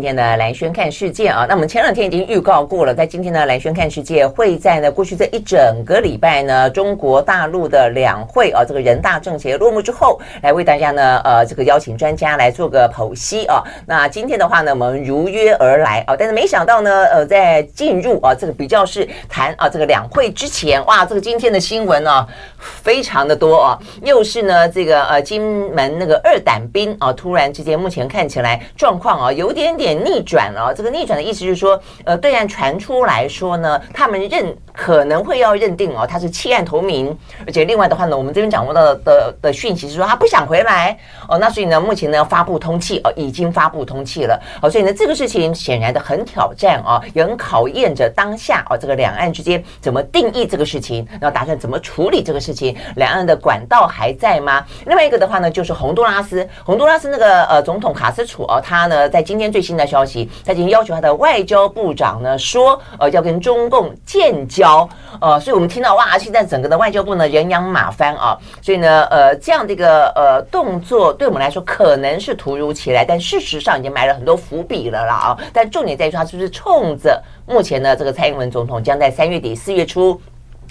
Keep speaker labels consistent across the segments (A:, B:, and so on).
A: 今天的兰萱看世界啊，那我们前两天已经预告过了，在今天的兰萱看世界会在呢过去这一整个礼拜呢，中国大陆的两会啊，这个人大政协落幕之后，来为大家呢呃这个邀请专家来做个剖析啊。那今天的话呢，我们如约而来啊，但是没想到呢，呃，在进入啊这个比较是谈啊这个两会之前，哇，这个今天的新闻呢非常的多啊，又是呢这个呃金门那个二胆兵啊，突然之间目前看起来状况啊有点。点逆转了，这个逆转的意思就是说，呃，对岸传出来说呢，他们认可能会要认定哦，他是弃暗投明，而且另外的话呢，我们这边掌握到的的，讯息是说他不想回来哦，那所以呢，目前呢发布通气哦，已经发布通气了哦，所以呢这个事情显然的很挑战啊，也很考验着当下哦，这个两岸之间怎么定义这个事情，然后打算怎么处理这个事情，两岸的管道还在吗？另外一个的话呢，就是洪都拉斯，洪都拉斯那个呃总统卡斯楚哦，他呢在今天最新。新的消息，他已经要求他的外交部长呢说，呃，要跟中共建交，呃，所以我们听到哇，现在整个的外交部呢人仰马翻啊，所以呢，呃，这样的一个呃动作，对我们来说可能是突如其来，但事实上已经埋了很多伏笔了啦啊。但重点在于，他是不是冲着目前呢这个蔡英文总统将在三月底四月初。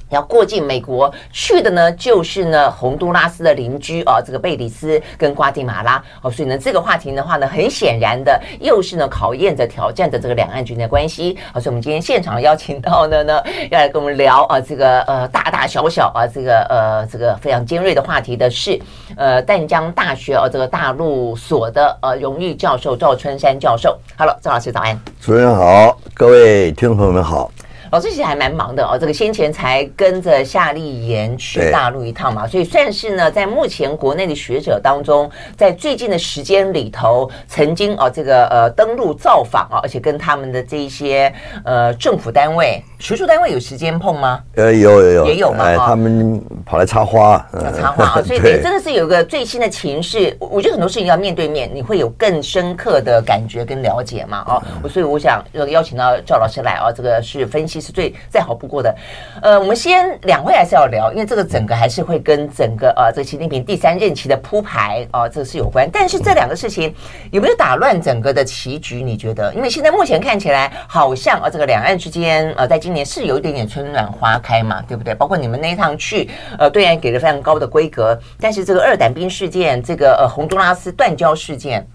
A: 要过境美国去的呢，就是呢洪都拉斯的邻居啊，这个贝里斯跟瓜地马拉。哦，所以呢这个话题的话呢，很显然的又是呢考验着、挑战着这个两岸之间的关系。啊，所以我们今天现场邀请到的呢，要来跟我们聊啊这个呃大大小小啊这个呃这个非常尖锐的话题的是呃淡江大学啊这个大陆所的呃荣誉教授赵春山教授，Hello，赵老师早安，
B: 主持人好，各位听众朋友们好。
A: 老师其实还蛮忙的哦，这个先前才跟着夏立言去大陆一趟嘛，所以算是呢，在目前国内的学者当中，在最近的时间里头，曾经哦这个呃登陆造访啊，而且跟他们的这一些呃政府单位、学术单位有时间碰吗？
B: 呃，有有有，
A: 也有嘛，
B: 哎，他们跑来插花，
A: 嗯、插花 啊，所以你真的是有个最新的情势。我觉得很多事情要面对面，你会有更深刻的感觉跟了解嘛，哦，所以我想要邀请到赵老师来哦，这个是分析。是最再好不过的，呃，我们先两会还是要聊，因为这个整个还是会跟整个呃这个习近平第三任期的铺排啊、这是有关。但是这两个事情有没有打乱整个的棋局？你觉得？因为现在目前看起来好像啊，这个两岸之间呃，在今年是有一点点春暖花开嘛，对不对？包括你们那一趟去，呃，对岸给了非常高的规格，但是这个二胆兵事件，这个呃洪都拉斯断交事件，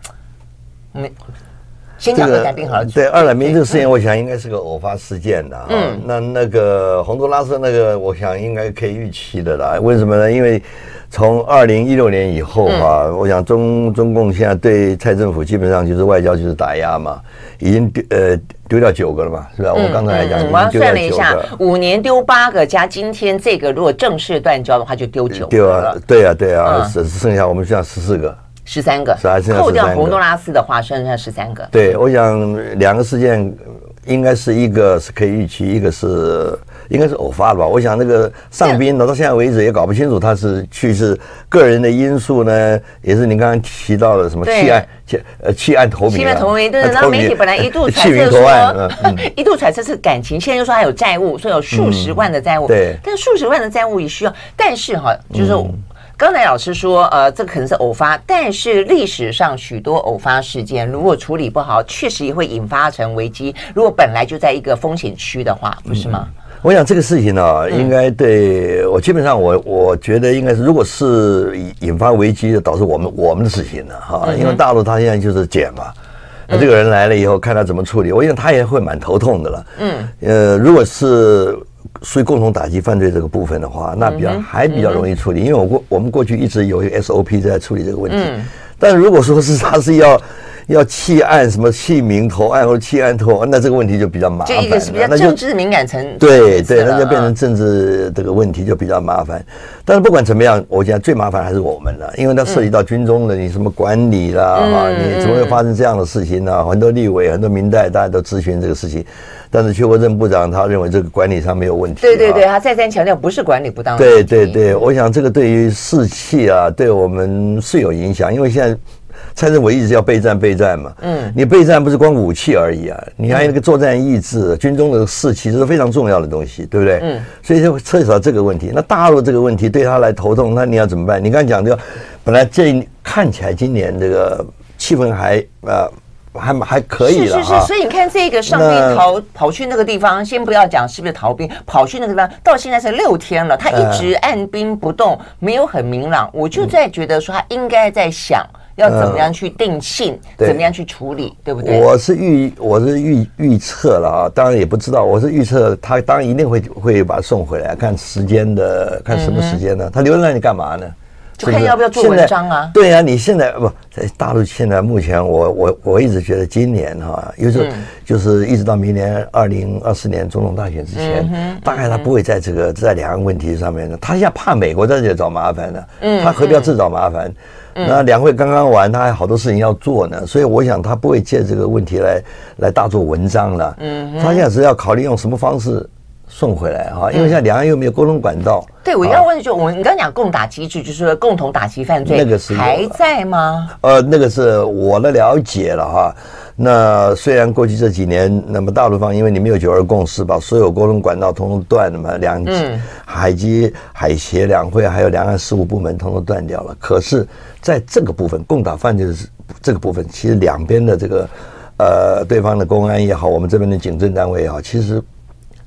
A: 没。先讲二胆兵好了。
B: 对，二胆兵这个事件，我想应该是个偶发事件的。嗯，那那个洪都拉斯那个，我想应该可以预期的啦。为什么呢？因为从二零一六年以后哈，我想中中共现在对蔡政府基本上就是外交就是打压嘛，已经丢呃丢掉九个了嘛，是吧？我刚才来讲，
A: 我算了一下，五年丢八个，加今天这个，如果正式断交的话，就丢九个。
B: 丢啊，对啊，对啊，只剩下我们现在十四个。
A: 十三个，扣掉洪都拉斯的话，剩下十三个。
B: 对，我想两个事件应该是一个是可以预期，一个是应该是偶发的吧。我想那个上宾到现在为止也搞不清楚他是去是个人的因素呢，也是您刚刚提到的什么弃暗弃呃弃暗投明，弃
A: 暗投明对。然后媒体本来一度 揣测说，一度揣测是感情，现在又说还有债务，说有数十万的债务。对，但数十万的债务也需要，但是哈，就是。刚才老师说，呃，这个可能是偶发，但是历史上许多偶发事件，如果处理不好，确实也会引发成危机。如果本来就在一个风险区的话，不是吗？嗯、
B: 我想这个事情呢、啊，应该对我基本上我我觉得应该是，如果是引发危机的，导致我们我们的事情呢，哈，因为大陆他现在就是减嘛，那这个人来了以后，看他怎么处理，我想他也会蛮头痛的了。嗯，呃，如果是。属于共同打击犯罪这个部分的话，那比较还比较容易处理，因为我过我们过去一直有一个 SOP 在处理这个问题。但如果说是 他是要要弃暗什么弃明投暗或弃暗投，那这个问题就比较麻烦。
A: 这一个是比较政治敏感层。
B: 对对，那就变成政治这个问题就比较麻烦。但是不管怎么样，我讲最麻烦还是我们了，因为它涉及到军中的你什么管理啦，哈，你怎么会发生这样的事情呢？很多立委、很多民代大家都咨询这个事情，但是邱国正部长他认为这个管理上没有问题。
A: 对对对，他再三强调不是管理不当。
B: 对对对，我想这个对于士气啊，对我们是有影响，因为现在。蔡政府一直要备战备战嘛，嗯，你备战不是光武器而已啊，你还有那个作战意志，军中的士气这是非常重要的东西，对不对？嗯，所以就涉及到这个问题。那大陆这个问题对他来头痛，那你要怎么办？你刚才讲这个，本来这看起来今年这个气氛还呃还还可以了，
A: 是是是，所以你看这个上兵逃跑去那个地方，先不要讲是不是逃兵，跑去那个地方到现在才六天了，他一直按兵不动，没有很明朗。我就在觉得说他应该在想。要怎么样去定性？嗯、怎么样去处理？对，对不对？
B: 我是预我是预预测了啊，当然也不知道。我是预测他当然一定会会把他送回来，看时间的，看什么时间呢？嗯、他留在那里干嘛呢？
A: 就看要不要做文章啊？
B: 对呀、啊，你现在不在大陆，现在目前我我我一直觉得今年哈，有时候就是一直到明年二零二四年总统大选之前，嗯、大概他不会在这个在两岸问题上面呢。他现在怕美国在这里找麻烦呢，他何必要自找麻烦？嗯那两会刚刚完，他还好多事情要做呢，所以我想他不会借这个问题来来大做文章了。嗯，他现在是要考虑用什么方式送回来哈，因为现在两岸又没有沟通管道。
A: 对，我要问的就我们你刚刚讲共打机制，就是说共同打击犯罪，那个是还在吗？
B: 呃，那个是我的了解了哈。那虽然过去这几年，那么大陆方因为你没有九二共识，把所有沟通管道通通断了嘛，两海基海协两会还有两岸事务部门通通断掉了。可是，在这个部分，共打犯罪的这个部分，其实两边的这个呃，对方的公安也好，我们这边的警政单位也好，其实，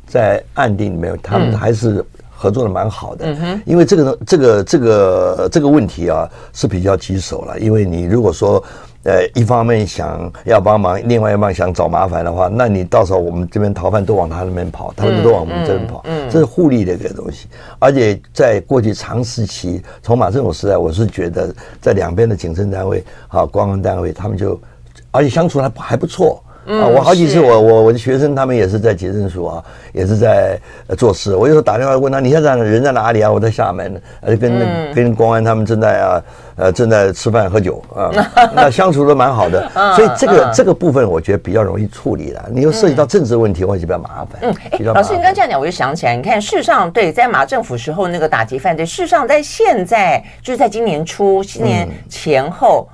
B: 在暗地里面，他们还是合作的蛮好的。因为这个这个这个这个问题啊，是比较棘手了。因为你如果说。呃，一方面想要帮忙，另外一方面想找麻烦的话，那你到时候我们这边逃犯都往他那边跑，他们都往我们这边跑，嗯，这是互利的一个东西。而且在过去长时期，从马政府时代，我是觉得在两边的警政单位啊、公安单位，他们就而且相处还还不错。啊，我好几次我我我的学生他们也是在警政署啊，也是在做事。我有时候打电话问他，你现在人在哪里啊？我在厦门，呃，跟跟公安他们正在啊，呃，正在吃饭喝酒啊，那相处的蛮好的。所以这个这个部分我觉得比较容易处理了。你又涉及到政治问题，我就比较麻烦。嗯，哎，
A: 老师，你刚这样讲，我就想起来，你看，事实上，对，在马政府时候那个打击犯罪，事实上在现在就是在今年初、今年前后。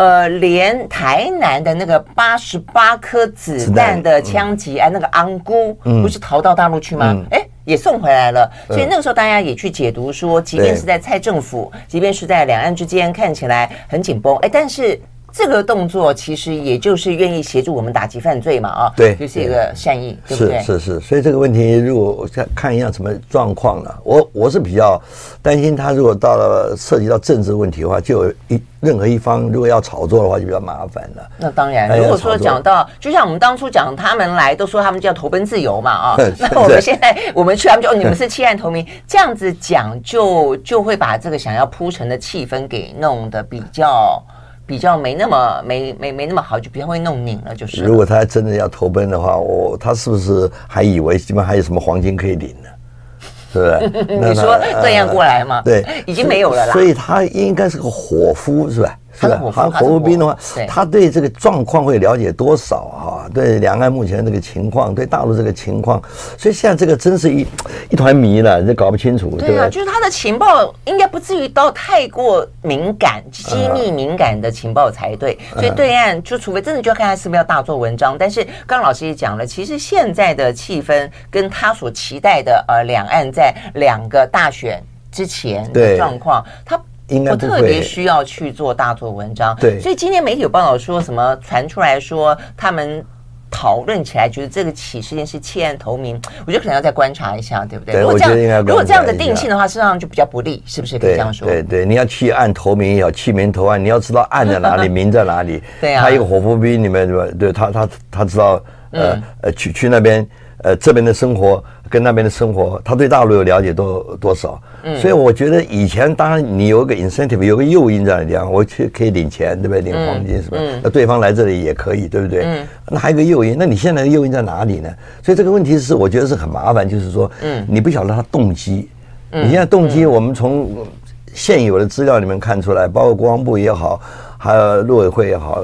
A: 呃，连台南的那个八十八颗子弹的枪击案，那个昂姑不是逃到大陆去吗？哎，也送回来了。所以那个时候大家也去解读说，即便是在蔡政府，即便是在两岸之间看起来很紧绷，哎，但是。这个动作其实也就是愿意协助我们打击犯罪嘛，啊，
B: 对，
A: 就是一个善意，对不对？
B: 是是是，所以这个问题如果我再看一下什么状况了？我我是比较担心，他如果到了涉及到政治问题的话，就有一任何一方如果要炒作的话，就比较麻烦了。
A: 那当然，如果说讲到，就像我们当初讲他们来都说他们叫投奔自由嘛，啊，那我们现在我们去他们就你们是弃暗投明，这样子讲就就会把这个想要铺陈的气氛给弄得比较。比较没那么没没没那么好，就比较会弄拧了，就是。
B: 如果他真的要投奔的话，我他是不是还以为这边还有什么黄金可以领呢？是不是？
A: 你说这样过来吗？
B: 对，
A: 已经没有了啦。
B: 所以他应该是个伙夫，是吧？是吧？好像伙夫兵的话，他对这个状况会了解多少哈？对两岸目前这个情况，对大陆这个情况，所以现在这个真是一一团迷了，你搞不清楚。
A: 对啊，就是他的情报应该不至于到太过敏感、机密敏感的情报才对。所以对岸就除非真的就要看他是不是要大做文章。但是刚刚老师也讲了，其实现在的气氛跟他所期待的呃两岸在两个大选之前的状况，他。我特别需要去做大做文章，对，所以今天媒体有报道说什么传出来说他们讨论起来觉得这个起事件是弃暗投明，我觉得可能要再观察一下，对不对？
B: 对，
A: 如果这
B: 样，
A: 如果这样的定性的话，实际上就比较不利，是不是可以这样说？
B: 对对，你要弃暗投明也好，弃明投暗，你要知道暗在哪里，明在哪里。
A: 对啊，
B: 他一个火夫兵里面对吧？对他他他知道呃呃去去那边。呃这边的生活跟那边的生活，他对大陆有了解多多少？嗯，所以我觉得以前当然你有个 incentive，有个诱因在那地方，我去可以领钱，对不对？领黄金是吧？嗯，那对方来这里也可以，对不对？嗯，那还有个诱因，那你现在的诱因在哪里呢？所以这个问题是我觉得是很麻烦，就是说，嗯，你不晓得他动机，嗯，你现在动机我们从现有的资料里面看出来，包括国防部也好。还有陆委会也好，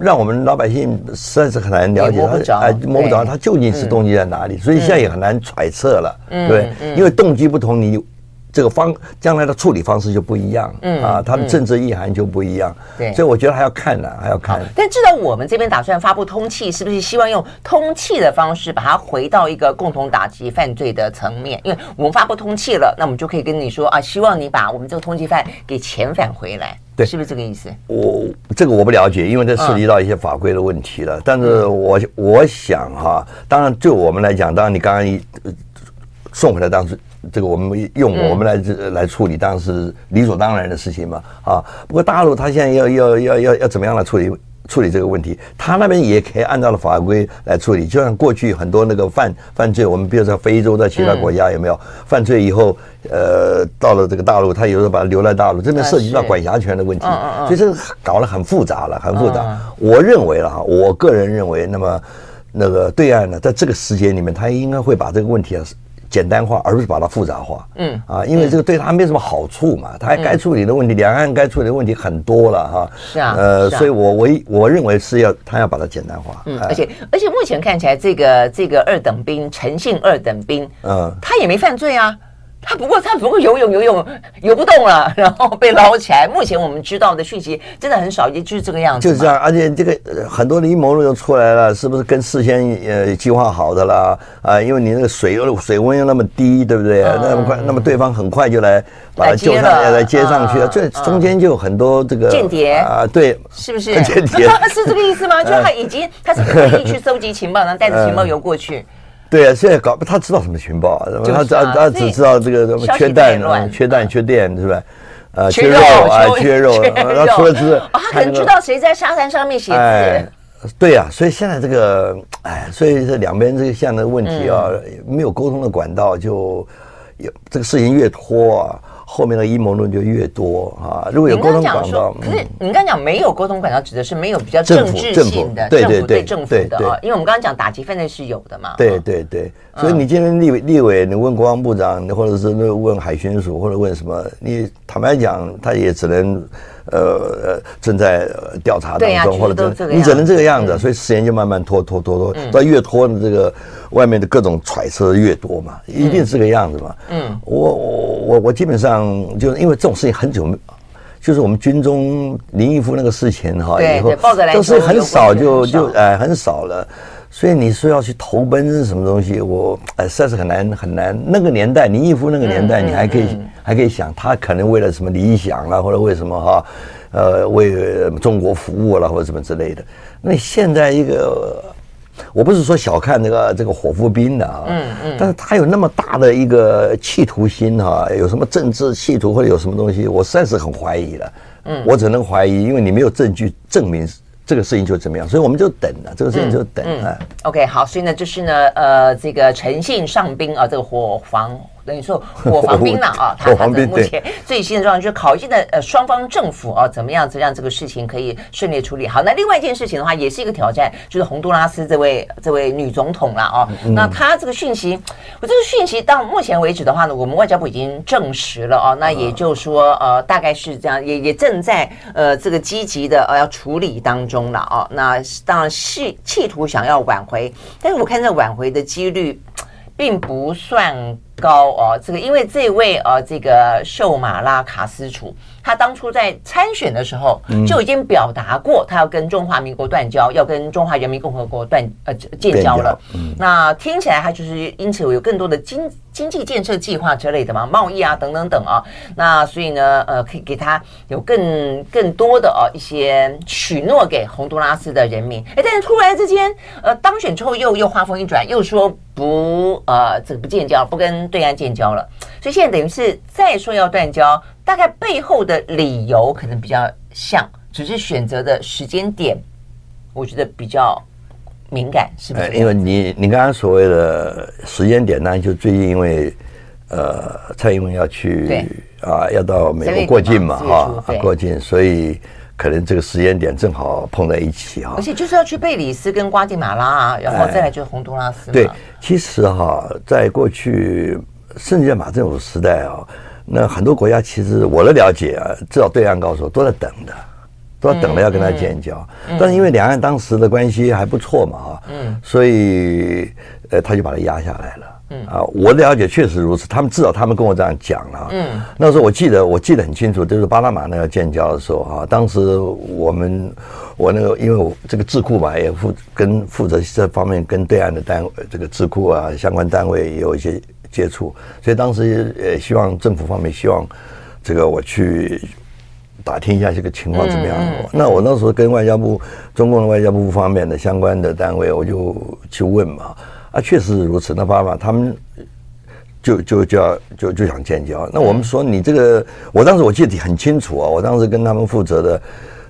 B: 让我们老百姓实在是很难了解他，哎，摸不着他究竟是动机在哪里，所以现在也很难揣测了，对，因为动机不同，你。这个方将来的处理方式就不一样，嗯啊，它的政治意涵就不一样，对，所以我觉得还要看呢，还要看。
A: 但至少我们这边打算发布通气，是不是希望用通气的方式把它回到一个共同打击犯罪的层面？因为我们发布通气了，那我们就可以跟你说啊，希望你把我们这个通缉犯给遣返回来，对，是不是这个意思？
B: 我这个我不了解，因为这涉及到一些法规的问题了。但是我我想哈，当然对我们来讲，当然你刚刚一送回来当时。这个我们用我们来来处理，当然是理所当然的事情嘛啊！不过大陆他现在要要要要要怎么样来处理处理这个问题？他那边也可以按照的法规来处理。就像过去很多那个犯犯罪，我们比如说非洲在其他国家有没有犯罪以后，呃，到了这个大陆，他有时候把他留在大陆，这边涉及到管辖权的问题，所以这个搞得很复杂了，很复杂。我认为了哈，我个人认为，那么那个对岸呢，在这个时间里面，他应该会把这个问题啊。简单化，而不是把它复杂化。嗯啊，因为这个对他没什么好处嘛，他还该处理的问题，两岸该处理的问题很多了哈。是啊，呃，所以我我我认为是要他要把它简单化。
A: 嗯，而且而且目前看起来，这个这个二等兵陈姓二等兵，嗯，他也没犯罪啊。他不过他不过游泳游泳游不动了，然后被捞起来。目前我们知道的讯息真的很少，也就是这个样子。
B: 就是这样，而且这个很多的阴谋论又出来了，是不是跟事先呃计划好的啦？啊，因为你那个水水温又那么低，对不对？嗯、那么快，那么对方很快就来把他救上来，来接上去了。这、嗯、中间就有很多这个
A: 间谍
B: 啊，对，
A: 是不是？间谍 是这个意思吗？就他已经他是刻意去搜集情报，然后带着情报游过去。
B: 对啊，现在搞他知道什么情报啊？他他他只知道这个什么缺蛋、缺蛋、缺电，是吧？啊，缺肉啊，缺肉。他 除了知，
A: 他可能知道谁在沙滩上面写字。
B: 对呀，所以现在这个，哎，所以这两边这个现在的问题啊，没有沟通的管道，就有这个事情越拖啊。后面的阴谋论就越多啊！如果有沟通管道，
A: 可是你刚刚讲没有沟通管道，指的是没有比较政治性的政府对政府的啊。因为我们刚刚讲打击犯罪是有的嘛。
B: 对对对，所以你今天立委立委，你问国防部长，或者是问海巡署，或者问什么，你坦白讲，他也只能。呃，正在调查当中，或者你只能这个样子，所以时间就慢慢拖拖拖拖，到越拖呢这个外面的各种揣测越多嘛，一定是这个样子嘛。嗯，我我我我基本上就是因为这种事情很久没，就是我们军中林毅夫那个事情哈，以后都是很少就就哎很少了，所以你说要去投奔是什么东西，我哎实在是很难很难。那个年代林毅夫那个年代，你还可以。还可以想，他可能为了什么理想啦，或者为什么哈，呃，为中国服务了，或者什么之类的。那现在一个，我不是说小看这个这个火夫兵的啊，嗯嗯，但是他有那么大的一个企图心哈，有什么政治企图或者有什么东西，我实在是很怀疑了。嗯，我只能怀疑，因为你没有证据证明这个事情就怎么样，所以我们就等了，这个事情就等了。
A: OK，好，所以呢，就是呢，呃，这个诚信上兵啊，这个火房。等于说我防兵了啊，他他的目前最新的状况就是考验的呃双方政府啊怎么样子让这个事情可以顺利处理好。那另外一件事情的话，也是一个挑战，就是洪都拉斯这位这位女总统了啊。那她这个讯息，我这个讯息到目前为止的话呢，我们外交部已经证实了啊。那也就是说呃大概是这样，也也正在呃这个积极的呃要处理当中了啊。那当然是企图想要挽回，但是我看这挽回的几率并不算。高哦，这个因为这位呃，这个秀马拉卡斯楚，他当初在参选的时候就已经表达过，他要跟中华民国断交，要跟中华人民共和国断呃建交了。那听起来他就是因此有更多的经经济建设计划之类的嘛，贸易啊等等等啊。那所以呢，呃，可以给他有更更多的呃一些许诺给洪都拉斯的人民。哎，但是突然之间，呃，当选之后又又话锋一转，又说不呃这个不建交，不跟。对岸建交了，所以现在等于是再说要断交，大概背后的理由可能比较像，只是选择的时间点，我觉得比较敏感，是不是？
B: 因为你你刚刚所谓的时间点呢，就最近因为呃蔡英文要去啊要到美国过境嘛哈过境，所以可能这个时间点正好碰在一起哈。
A: 而且就是要去贝里斯跟瓜地马拉啊，然后再来就是洪都拉斯。
B: 对，其实哈，在过去甚至在马政府时代啊，那很多国家其实我的了解啊，至少对岸告诉我都在等的。都在等着要跟他建交，嗯嗯、但是因为两岸当时的关系还不错嘛，哈、嗯，所以呃他就把它压下来了，嗯。啊，我了解确实如此，他们至少他们跟我这样讲了，嗯，那时候我记得我记得很清楚，就是巴拿马那个建交的时候啊，当时我们我那个因为我这个智库嘛也负跟负责这方面跟对岸的单位这个智库啊相关单位也有一些接触，所以当时也希望政府方面希望这个我去。打听一下这个情况怎么样？那我那时候跟外交部、中共的外交部方面的相关的单位，我就去问嘛。啊，确实如此。那爸爸他们就就叫就就想建交。那我们说你这个，我当时我记得很清楚啊。我当时跟他们负责的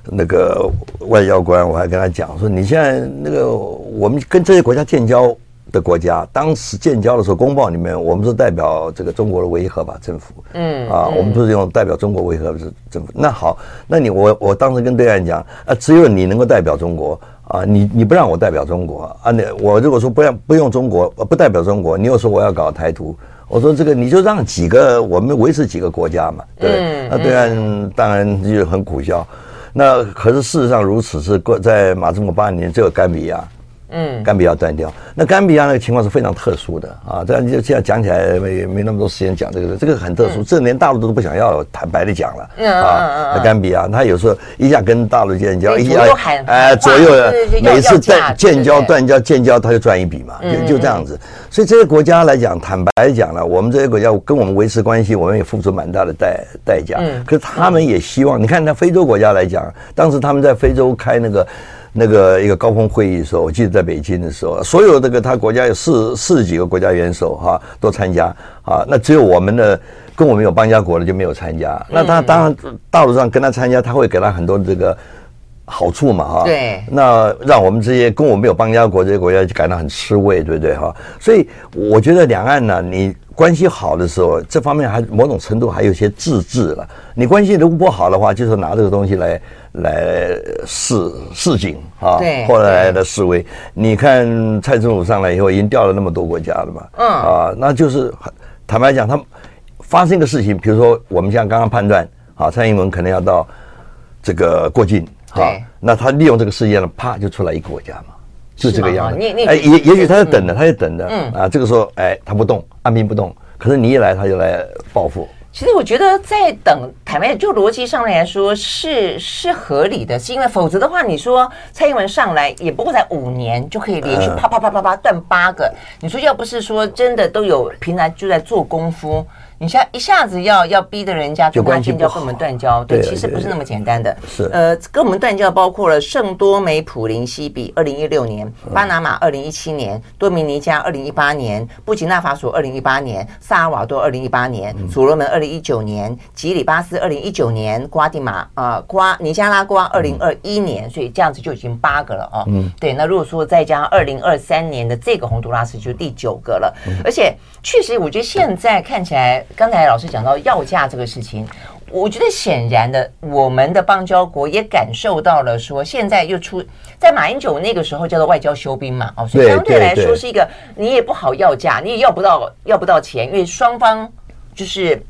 B: 那个外交官，我还跟他讲说，你现在那个我们跟这些国家建交。的国家当时建交的时候，公报里面我们是代表这个中国的唯一合法政府，嗯啊，我们不是用代表中国唯一合法政府。那好，那你我我当时跟对岸讲啊，只有你能够代表中国啊，你你不让我代表中国啊，那我如果说不让不用中国不代表中国，你又说我要搞台独，我说这个你就让几个我们维持几个国家嘛，对，那对岸当然就很苦笑。那可是事实上如此，是过在马政府八年只有甘比亚。嗯，甘比亚断掉，那甘比亚那个情况是非常特殊的啊！这样就这样讲起来没没那么多时间讲这个，这个很特殊，这连大陆都不想要，坦白的讲了啊！那甘比亚他有时候一下跟大陆建交，一下哎左右每次断建交断交建交，他就赚一笔嘛，就就这样子。所以这些国家来讲，坦白讲了，我们这些国家跟我们维持关系，我们也付出蛮大的代代价。可是他们也希望，你看那非洲国家来讲，当时他们在非洲开那个。那个一个高峰会议的时候，我记得在北京的时候，所有这个他国家有四四十几个国家元首哈都参加啊，那只有我们的跟我们有邦交国的就没有参加。那他当然大陆上跟他参加，他会给他很多这个好处嘛哈。对。那让我们这些跟我们有邦交国这些国家就感到很吃味，对不对哈？所以我觉得两岸呢，你。关系好的时候，这方面还某种程度还有些自治了。你关系如果不好的话，就是拿这个东西来来示示警啊，后来的示威。你看蔡政府上来以后，已经调了那么多国家了嘛，嗯啊，那就是坦白讲，他发生一个事情，比如说我们像刚刚判断，啊，蔡英文可能要到这个过境，啊，那他利用这个事件呢，啪就出来一个国家嘛。是这个样子，哎，也也许他在等着，他在等着，嗯啊，这个时候，哎，他不动，按兵不动。可是你一来，他就来报复。
A: 其实我觉得，在等，坦白就逻辑上来说是是合理的，是因为否则的话，你说蔡英文上来也不过才五年就可以连续啪啪啪啪啪断八个，你说要不是说真的都有平台就在做功夫。你像一下子要要逼的人家跟他建交，跟我们断交，对，其实不是那么简单的。是呃，跟我们断交包括了圣多美普林西比，二零一六年；巴拿马二零一七年；多米尼加二零一八年；布吉纳法索二零一八年；萨尔瓦多二零一八年；所罗门二零一九年；吉里巴斯二零一九年；瓜地马啊瓜尼加拉瓜二零二一年。所以这样子就已经八个了哦。嗯，对。那如果说再加上二零二三年的这个洪都拉斯，就第九个了。而且确实，我觉得现在看起来。刚才老师讲到要价这个事情，我觉得显然的，我们的邦交国也感受到了，说现在又出在马英九那个时候叫做外交休兵嘛，哦，所以相对来说是一个你也不好要价，你也要不到要不到钱，因为双方就是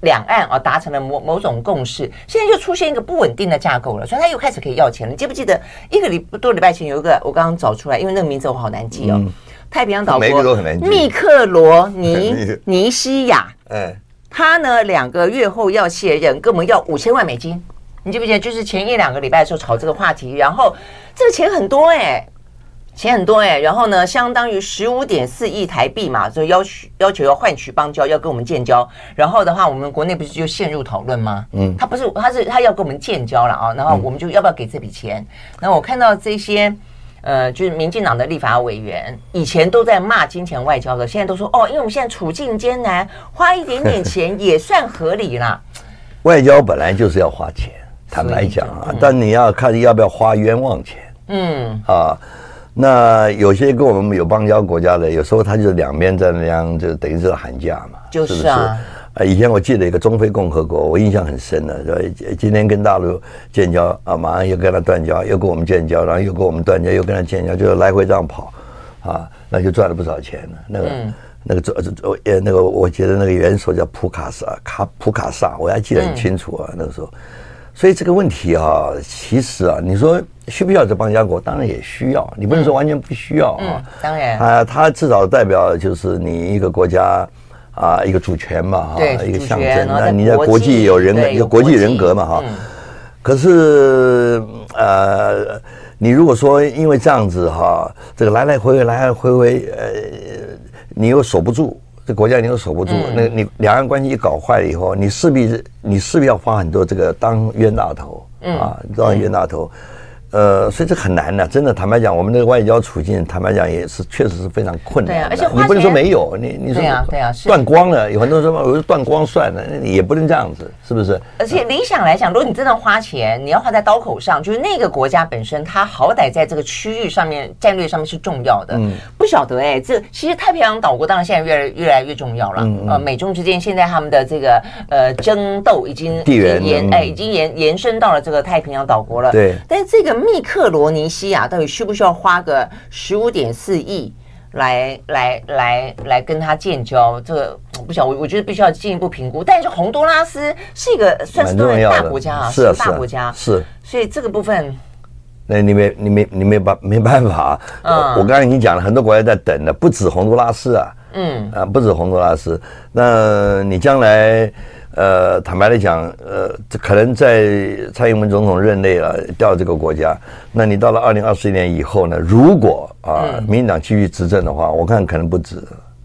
A: 两岸啊达成了某某种共识，现在就出现一个不稳定的架构了，所以他又开始可以要钱了。你记不记得一个礼多礼拜前有一个我刚刚找出来，因为那个名字我好难记哦。嗯太平洋岛国密克罗尼 尼西亚，哎，他呢两个月后要卸任，跟我们要五千万美金，你记不记得？就是前一两个礼拜的时候炒这个话题，然后这个钱很多哎、欸，钱很多哎、欸，然后呢，相当于十五点四亿台币嘛，就要求要求要换取邦交，要跟我们建交，然后的话，我们国内不是就陷入讨论吗？嗯，他不是，他是他要跟我们建交了啊，然后我们就要不要给这笔钱？然后我看到这些。呃，就是民进党的立法委员以前都在骂金钱外交的，现在都说哦，因为我们现在处境艰难，花一点点钱也算合理啦。
B: 外交本来就是要花钱，坦白讲啊，嗯、但你要看要不要花冤枉钱。嗯啊，那有些跟我们有邦交国家的，有时候他就是两边在那样，就等于是喊价嘛，
A: 就是啊。
B: 是啊，以前我记得一个中非共和国，我印象很深的，对，今天跟大陆建交啊，马上又跟他断交，又跟我们建交，然后又跟我们断交，又跟他建交，就来回这样跑，啊，那就赚了不少钱了。那个、嗯、那个呃那个，我觉得那个元首叫普卡萨卡普卡萨，我还记得很清楚啊，嗯、那个时候。所以这个问题啊，其实啊，你说需不需要这邦交国？当然也需要，你不能说完全不需要啊。
A: 嗯嗯、当然，
B: 啊，它至少代表就是你一个国家。啊，一个主权嘛，哈，一个象征。那你在国际有人，有国际人格嘛，哈。可是，呃，你如果说因为这样子哈，这个来来回回，来来回回，呃，你又守不住，这国家你又守不住，那你两岸关系一搞坏了以后，你势必你势必要花很多这个当冤大头，啊，当冤大头。呃，所以这很难的，真的。坦白讲，我们这个外交处境，坦白讲也是确实是非常困难。对啊，而且你不能说没有，你你说对啊，对啊，断光了，有很多人说我说断光算了，也不能这样子，是不是？
A: 而且理想来讲，如果你真的花钱，你要花在刀口上，就是那个国家本身，它好歹在这个区域上面战略上面是重要的。嗯，不晓得哎，这其实太平洋岛国当然现在越来越来越重要了。嗯，呃，美中之间现在他们的这个呃争斗已经
B: 地缘
A: 延哎已经延延伸到了这个太平洋岛国了。
B: 对，
A: 但是这个。密克罗尼西亚到底需不需要花个十五点四亿来来来来跟他建交？这个我不晓得，我我觉得必须要进一步评估。但是洪都拉斯是一个算是大国家啊，是个大国家，
B: 是。
A: 所以这个部分，
B: 那你没你没你没办没办法。嗯，我刚才已经讲了很多国家在等的，不止洪都拉斯啊，嗯啊，不止洪都拉斯。那你将来？呃，坦白来讲，呃，这可能在蔡英文总统任内啊，调这个国家。那你到了二零二四年以后呢？如果啊，嗯、民进党继续执政的话，我看可能不止，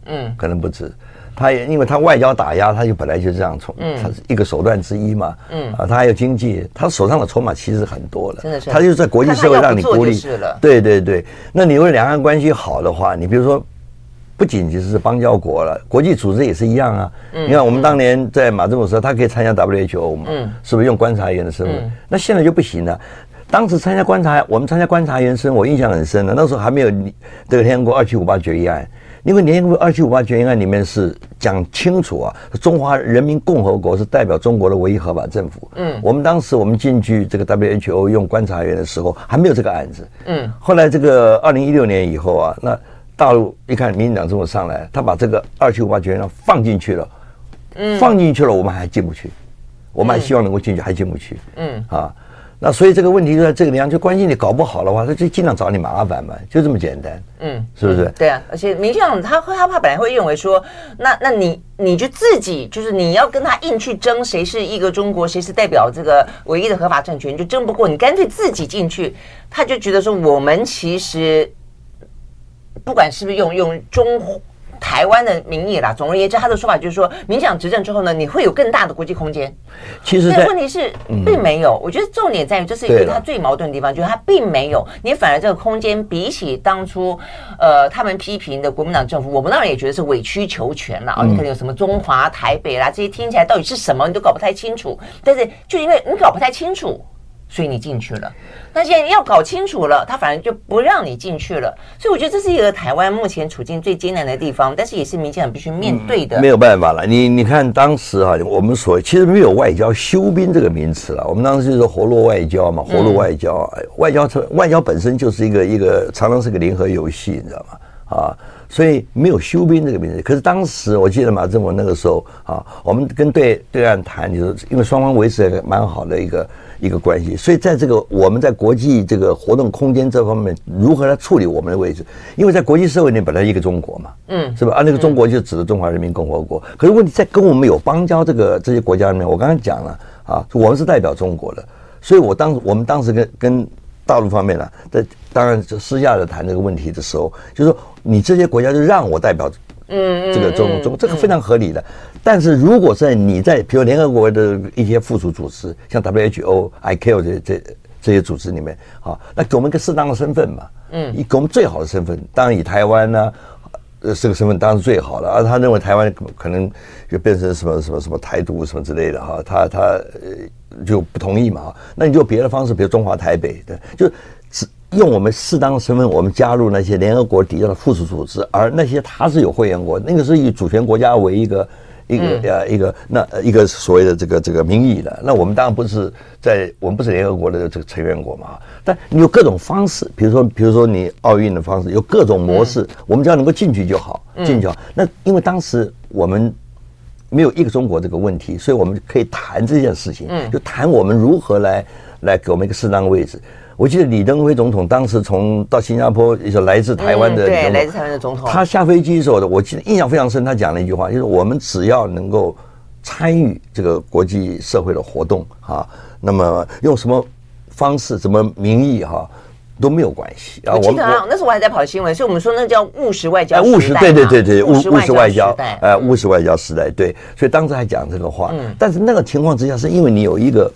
B: 嗯，可能不止。他也因为他外交打压，他就本来就这样从，嗯，他是一个手段之一嘛，嗯，啊，他还有经济，他手上的筹码其实很多了，真的是，他就是在国际社会让你孤立，对对对。那你如果两岸关系好的话，你比如说。不仅仅是邦交国了，国际组织也是一样啊。嗯、你看，我们当年在马政府时候，他可以参加 WHO 嘛？嗯，是不是用观察员的身份？嗯、那现在就不行了。当时参加观察，我们参加观察员身，我印象很深的。那时候还没有这个联合国二七五八决议案，因为联合国二七五八决议案里面是讲清楚啊，中华人民共和国是代表中国的唯一合法政府。嗯，我们当时我们进去这个 WHO 用观察员的时候，还没有这个案子。嗯，后来这个二零一六年以后啊，那。大陆一看民进党这么上来，他把这个二七五八决议放进去了，嗯，放进去了，我们还进不去，我们还希望能够进去，还进不去，嗯啊，那所以这个问题就在这个地方，就关系你搞不好的话，他就尽量找你麻烦嘛，就这么简单，嗯，是不是？
A: 对啊，而且民进党他他怕本来会认为说，那那你你就自己就是你要跟他硬去争谁是一个中国，谁是代表这个唯一的合法政权，就争不过，你干脆自己进去，他就觉得说我们其实。不管是不是用用中台湾的名义啦，总而言之，他的说法就是说，民进党执政之后呢，你会有更大的国际空间。
B: 其实，
A: 但问题是并没有。我觉得重点在于，这是一个他最矛盾的地方，就是他并没有。你反而这个空间比起当初，呃，他们批评的国民党政府，我们当然也觉得是委曲求全了啊。你可能有什么中华台北啦，这些听起来到底是什么，你都搞不太清楚。但是就因为你搞不太清楚。所以你进去了，那现在要搞清楚了，他反而就不让你进去了。所以我觉得这是一个台湾目前处境最艰难的地方，但是也是民进党必须面对的。
B: 嗯、没有办法了，你你看当时、啊，我们所其实没有外交休兵这个名词了，我们当时就是活络外交嘛，活络外交，嗯、外交外交本身就是一个一个常常是个零和游戏，你知道吗？啊，所以没有休兵这个名词。可是当时我记得马政府那个时候啊，我们跟对对岸谈，就是因为双方维持了蛮好的一个。一个关系，所以在这个我们在国际这个活动空间这方面，如何来处理我们的位置？因为在国际社会里本来一个中国嘛，嗯，是吧？啊，那个中国就指的中华人民共和国。可是问题在跟我们有邦交这个这些国家里面，我刚刚讲了啊，我们是代表中国的，所以我当我们当时跟跟大陆方面呢，在当然就私下的谈这个问题的时候，就是说你这些国家就让我代表。嗯，这个中中这个非常合理的，但是如果在你在比如联合国的一些附属组织，像 WHO、ICAO 这这这些组织里面，啊，那给我们一个适当的身份嘛，嗯，以给我们最好的身份，当然以台湾呢，呃，这个身份当然是最好了，而他认为台湾可能就变成什么什么什么台独什么之类的哈，他他呃就不同意嘛哈，那你就别的方式，比如中华台北的，就只用我们适当的身份，我们加入那些联合国底下的附属组织，而那些他是有会员国，那个是以主权国家为一个一个呃一个那一个所谓的这个这个民意的。那我们当然不是在我们不是联合国的这个成员国嘛。但你有各种方式，比如说比如说你奥运的方式，有各种模式，我们只要能够进去就好，进去就好。那因为当时我们没有一个中国这个问题，所以我们可以谈这件事情，就谈我们如何来来给我们一个适当的位置。我记得李登辉总统当时从到新加坡，一个来自台湾的、嗯，
A: 对，来自台湾的总统，
B: 他下飞机的时候，我记得印象非常深。他讲了一句话，就是我们只要能够参与这个国际社会的活动啊，那么用什么方式、什么名义哈都没有关系啊。
A: 我记得啊，那时候我还在跑新闻，所以我们说那叫务实外交，
B: 务实对对对对，务务实外交，呃，务实外交时代对。所以当时还讲这个话，嗯，但是那个情况之下，是因为你有一个。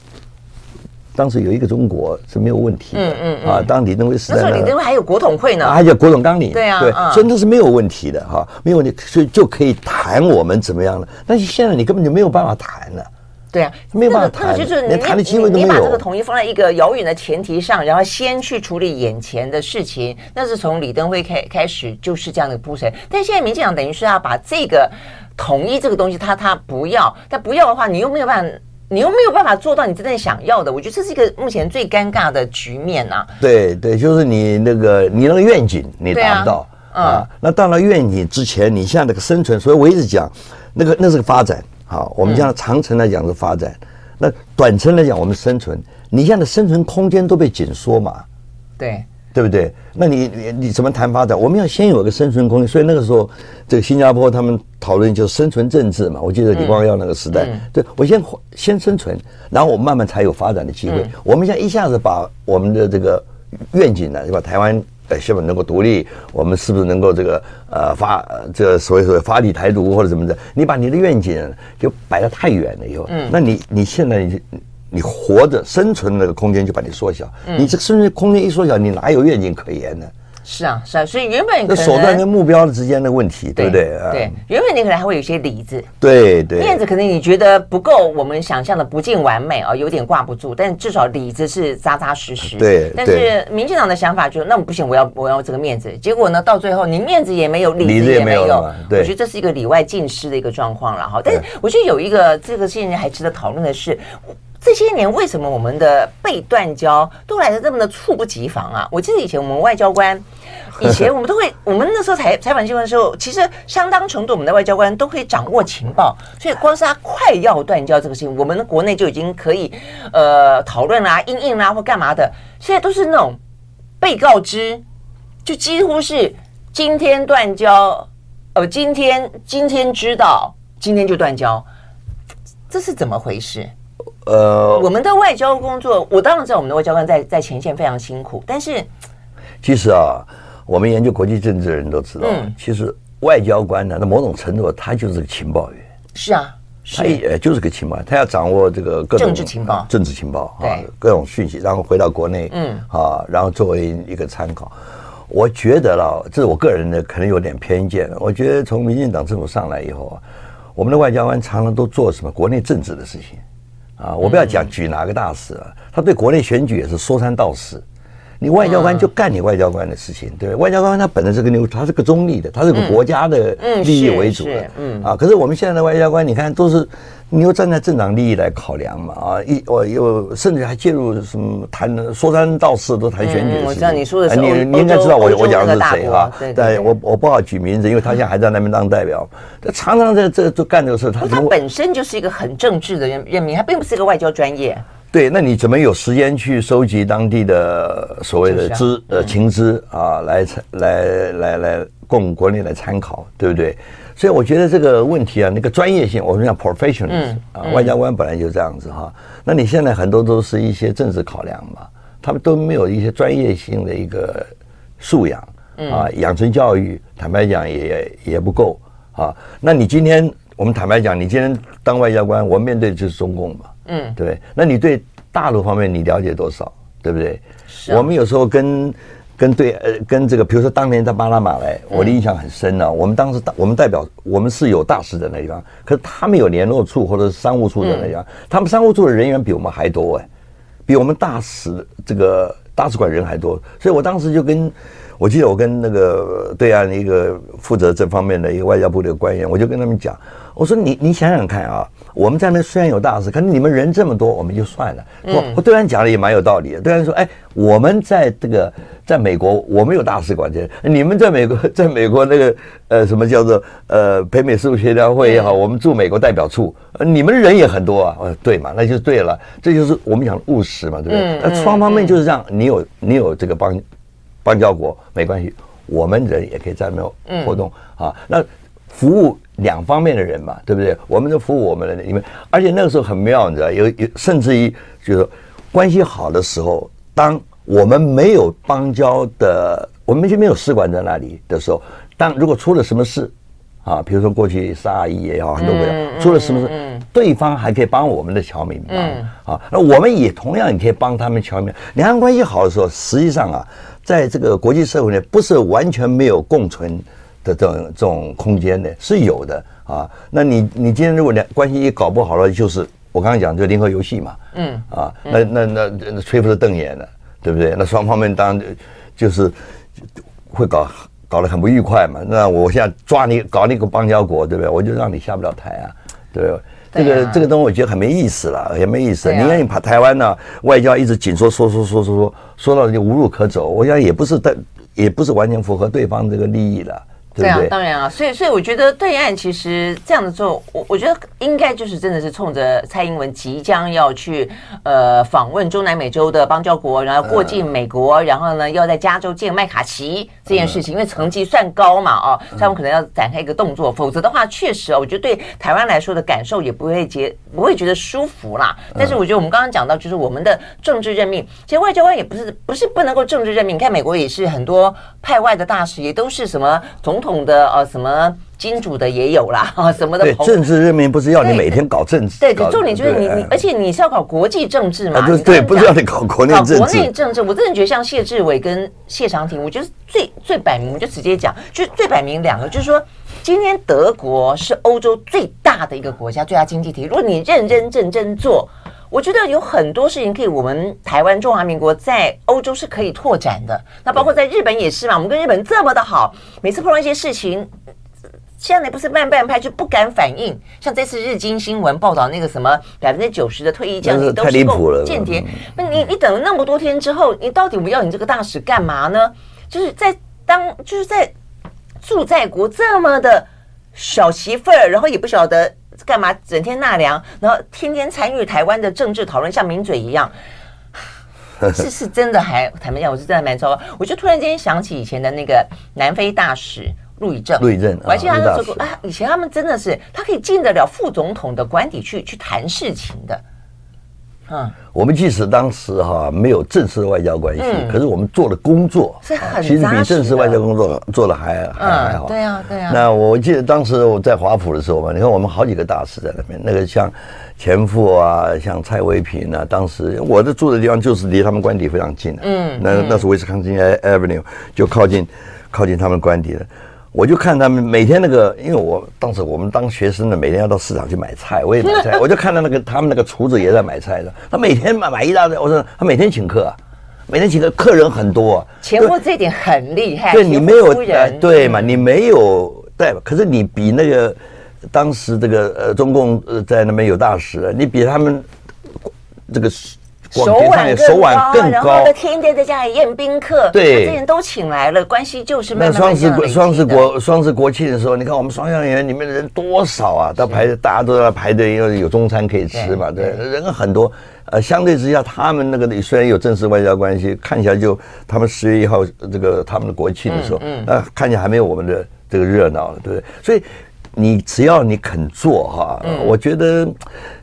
B: 当时有一个中国是没有问题的，嗯嗯啊，当李登辉时代，
A: 那时候李登辉还有国统会呢，
B: 还有国统纲领，
A: 对啊，
B: 对，所以那是没有问题的哈，没有问题，所以就可以谈我们怎么样了。但是现在你根本就没有办法谈了，对啊，没有办法谈，就是连谈的机会都没有。你把这个统一放在一个遥远的前提上，然后先去处理眼前的事情，那是从李登辉开开始就是这样的铺陈。但现在民进党等于是要把这个统一这个东西，他他不要，他不要的话，你又没有办法。你又没有办法做到你真正想要的，我觉得这是一个目前最尴尬的局面呐、啊。对对，就是你那个你那个愿景你达不到啊，啊。那到了愿景之前，你现在那个生存，所以我一直讲，那个那是个发展。好，我们讲长城来讲是发展，嗯、那短程来讲我们生存。你现在的生存空间都被紧缩嘛？对。对不对？那你你你怎么谈发展？我们要先有一个生存空间。所以那个时候，这个新加坡他们讨论就是生存政治嘛。我记得李光耀那个时代，嗯、对我先先生存，然后我慢慢才有发展的机会。嗯、我们现在一下子把我们的这个愿景呢，对吧？台湾呃，希望能够独立，我们是不是能够这个呃发这个所谓所谓发力台独或者怎么的？你把你的愿景就摆得太远了以后，嗯，那你你现在你。你活着生存那个空间就把你缩小，嗯、你这个生存空间一缩小，你哪有愿景可言呢？是啊，是啊，所以原本那手段跟目标之间的问题，对不对？对，原本你可能还会有一些里子，对对，面子可能你觉得不够，我们想象的不尽完美啊，有点挂不住，但至少里子是扎扎实实。对，但是民进党的想法就是，那我不行，我要我要这个面子。结果呢，到最后你面子也没有，里子也没有，对，我觉得这是一个里外尽失的一个状况了哈。但是我觉得有一个这个事情还值得讨论的是。这些年为什么我们的被断交都来的这么的猝不及防啊？我记得以前我们外交官，以前我们都会，我们那时候采采访新闻的时候，其实相当程度我们的外交官都可以掌握情报，所以光是他快要断交这个事情，我们的国内就已经可以呃讨论啦、应应啦或干嘛的。现在都是那种被告知，就几乎是今天断交，呃，今天今天知道，今天就断交，这是怎么回事？呃，我们的外交工作，我当然知道我们的外交官在在前线非常辛苦，但是其实啊，我们研究国际政治的人都知道，嗯，其实外交官呢，那某种程度他就是个情报员，是啊，他也就是个情报员，他要掌握这个各种政治情报、政治情报啊，各种讯息，然后回到国内，嗯，啊，然后作为一个参考。我觉得了，这是我个人的可能有点偏见，我觉得从民进党政府上来以后啊，我们的外交官常常都做什么国内政治的事情。啊，我不要讲举哪个大使啊，他对国内选举也是说三道四。你外交官就干你外交官的事情，对？外交官他本来是个牛，他是个中立的，他是个国家的利益为主的，嗯啊。可是我们现在的外交官，你看都是你又站在政党利益来考量嘛啊，一我又甚至还介入什么谈说三道四都谈选举。我知道你说的是，你你应该知道我我讲的是谁啊？对，我我不好举名字，因为他现在还在那边当代表，他常常在这就干这个事。他他本身就是一个很政治的任任命，他并不是一个外交专业。对，那你怎么有时间去收集当地的所谓的资呃情资啊，来参来来来供国内来参考，对不对？所以我觉得这个问题啊，那个专业性，我们讲 professionals 啊，外交官本来就这样子哈。那你现在很多都是一些政治考量嘛，他们都没有一些专业性的一个素养啊，养成教育，坦白讲也也不够啊。那你今天我们坦白讲，你今天当外交官，我面对的就是中共嘛。嗯，对，那你对大陆方面你了解多少，对不对？是、啊。我们有时候跟跟对呃跟这个，比如说当年在巴拿马来，我的印象很深呢、啊。嗯、我们当时大我们代表我们是有大使的那地方，可是他们有联络处或者是商务处的那地方，嗯、他们商务处的人员比我们还多哎，比我们大使这个。大使馆人还多，所以我当时就跟，我记得我跟那个对岸一个负责这方面的一个外交部的官员，我就跟他们讲，我说你你想想看啊。我们在那虽然有大使，可是你们人这么多，我们就算了。我我对岸讲的也蛮有道理的。对岸说，哎，我们在这个在美国，我们有大使馆，这你们在美国，在美国那个呃什么叫做呃北美事务协调会也好，我们驻美国代表处，你们人也很多啊。呃，对嘛，那就对了，这就是我们讲的务实嘛，对不对？那双方面就是这样，你有你有这个邦邦交国没关系，我们人也可以在那边活动啊。那服务。两方面的人嘛，对不对？我们就服务我们的，因为而且那个时候很妙，你知道，有有甚至于就是关系好的时候，当我们没有邦交的，我们就没有使馆在那里的时候，当如果出了什么事啊，比如说过去沙伊也好，很多国家出了什么事，对方还可以帮我们的侨民帮啊，那我们也同样也可以帮他们侨民。两岸关系好的时候，实际上啊，在这个国际社会呢，不是完全没有共存。的这种这种空间的是有的啊，那你你今天如果两关系一搞不好了，就是我刚刚讲就零和游戏嘛，嗯啊，那那那那吹不是瞪眼的，对不对？那双方面当然就是会搞搞得很不愉快嘛。那我现在抓你搞那个邦交国，对不对？我就让你下不了台啊，对不对？这个这个东西我觉得很没意思了，也没意思。你让你把台湾呢外交一直紧缩缩缩缩缩缩缩到就无路可走，我想也不是但也不是完全符合对方这个利益的。对，对啊，
A: 当然啊，所以所以我觉得对岸其实这样的做，我我觉得应该就是真的是冲着蔡英文即将要去呃访问中南美洲的邦交国，然后过境美国，然后呢要在加州见麦卡锡这件事情，因为成绩算高嘛，哦，所以他们可能要展开一个动作，否则的话，确实啊，我觉得对台湾来说的感受也不会觉不会觉得舒服啦。但是我觉得我们刚刚讲到，就是我们的政治任命，其实外交官也不是不是不能够政治任命，你看美国也是很多派外的大使也都是什么总。统的呃什么金主的也有啦，啊 什么的。
B: 对，政治任命不是要你每天搞政治。
A: 对，重点就是你你，而且你是要搞国际政治嘛？
B: 对，不是要你搞国内政治。
A: 国内政治，我真的觉得像谢志伟跟谢长廷，我觉得最最摆明，我就直接讲，就最摆明两个，就是说，今天德国是欧洲最大的一个国家，最大经济体。如果你认认真真做。我觉得有很多事情可以，我们台湾中华民国在欧洲是可以拓展的。那包括在日本也是嘛，我们跟日本这么的好，每次碰到一些事情，现在不是慢半拍就不敢反应。像这次日经新闻报道那个什么百分之九十的退役将领都是间谍，那你你等了那么多天之后，你到底我们要你这个大使干嘛呢？就是在当就是在驻在国这么的小媳妇儿，然后也不晓得。干嘛整天纳凉，然后天天参与台湾的政治讨论，像名嘴一样，是是真的还坦白讲，我是真的蛮糟糕。我就突然间想起以前的那个南非大使陆以正，
B: 陆以正，
A: 我还记得他说过啊，以前他们真的是他可以进得了副总统的官邸去去谈事情的。嗯，
B: 我们即使当时哈没有正式的外交关系，嗯、可是我们做的工作
A: 是很
B: 其实比正式外交工作做的还、嗯、还还好。
A: 对啊，对啊。
B: 那我记得当时我在华府的时候嘛，你看我们好几个大使在那边，那个像钱复啊，像蔡维平啊，当时我的住的地方就是离他们官邸非常近的。嗯，那那是威斯康星 Avenue，就靠近靠近他们官邸的。我就看他们每天那个，因为我当时我们当学生的，每天要到市场去买菜，我也买菜。我就看到那个他们那个厨子也在买菜的，他每天买买一大堆。我说他每天请客，每天请客，客人很多啊。
A: 钱复这点很厉害。
B: 对，你没有对嘛？你没有对，可是你比那个当时这个呃中共呃在那边有大使，你比他们这个。
A: 手腕手腕更高，然后，天天在家里宴宾客，
B: 对，
A: 这些人都请来了，关系就是慢慢
B: 慢慢这样的。双十国双十国庆的时候，你看我们双向园里面的人多少啊？到排大家都在排队，因为有中餐可以吃嘛，对，人很多。呃，相对之下，他们那个里虽然有正式外交关系，看起来就他们十月一号这个他们的国庆的时候，嗯，那看起来还没有我们的这个热闹，对不对？所以你只要你肯做哈，我觉得。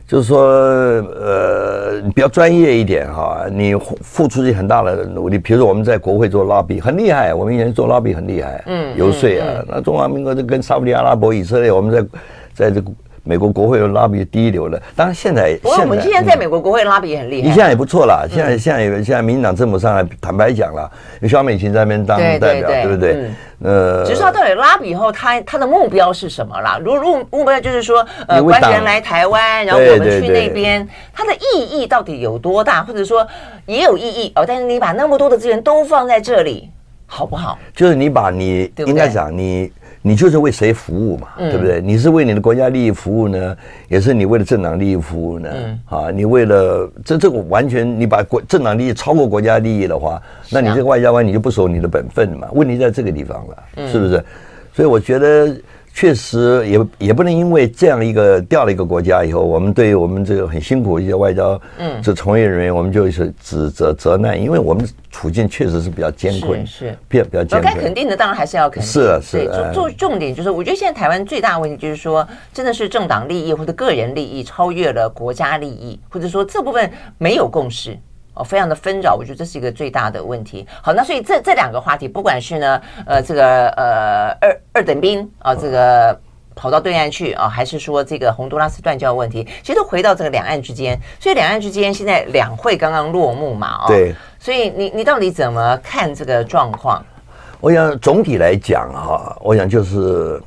B: 就是说，呃，你比较专业一点哈，你付出很大的努力。比如说，我们在国会做 lobby 很厉害，我们以前做 lobby 很厉害，嗯，游说啊。那中华民国就跟沙乌地阿拉伯、以色列，我们在在这个美国国会的拉比第一流的。当然现在，
A: 不过我们现在在美国国会拉比也很厉害，
B: 你现在也不错了。现在现在现在民进党政府上来，坦白讲了，萧美琴在那边当代表，对不对？呃，
A: 只是他到底拉比以后，他他的目标是什么啦？如如目标就是说，呃，官员来台湾，然后我们去那边，它的意义到底有多大？或者说也有意义哦，但是你把那么多的资源都放在这里，好不好？
B: 就是你把你应该讲你。你就是为谁服务嘛，对不对？你是为你的国家利益服务呢，也是你为了政党利益服务呢？啊，你为了这这个完全你把国政党利益超过国家利益的话，那你这个外交官你就不守你的本分嘛？问题在这个地方了，是不是？所以我觉得。确实也也不能因为这样一个掉了一个国家以后，我们对我们这个很辛苦的一些外交嗯这从业人员，我们就是指责责难，因为我们处境确实是比较艰困，是比较比较艰困。
A: 该肯定的当然还是要肯定，
B: 是啊是啊。
A: 做重点就是，我觉得现在台湾最大的问题就是说，真的是政党利益或者个人利益超越了国家利益，或者说这部分没有共识。哦，非常的纷扰，我觉得这是一个最大的问题。好，那所以这这两个话题，不管是呢，呃，这个呃二二等兵啊，这个跑到对岸去啊，还是说这个洪都拉斯断交问题，其实都回到这个两岸之间。所以两岸之间现在两会刚刚落幕嘛，哦，对。所以你你到底怎么看这个状况？
B: 我想总体来讲哈，我想就是。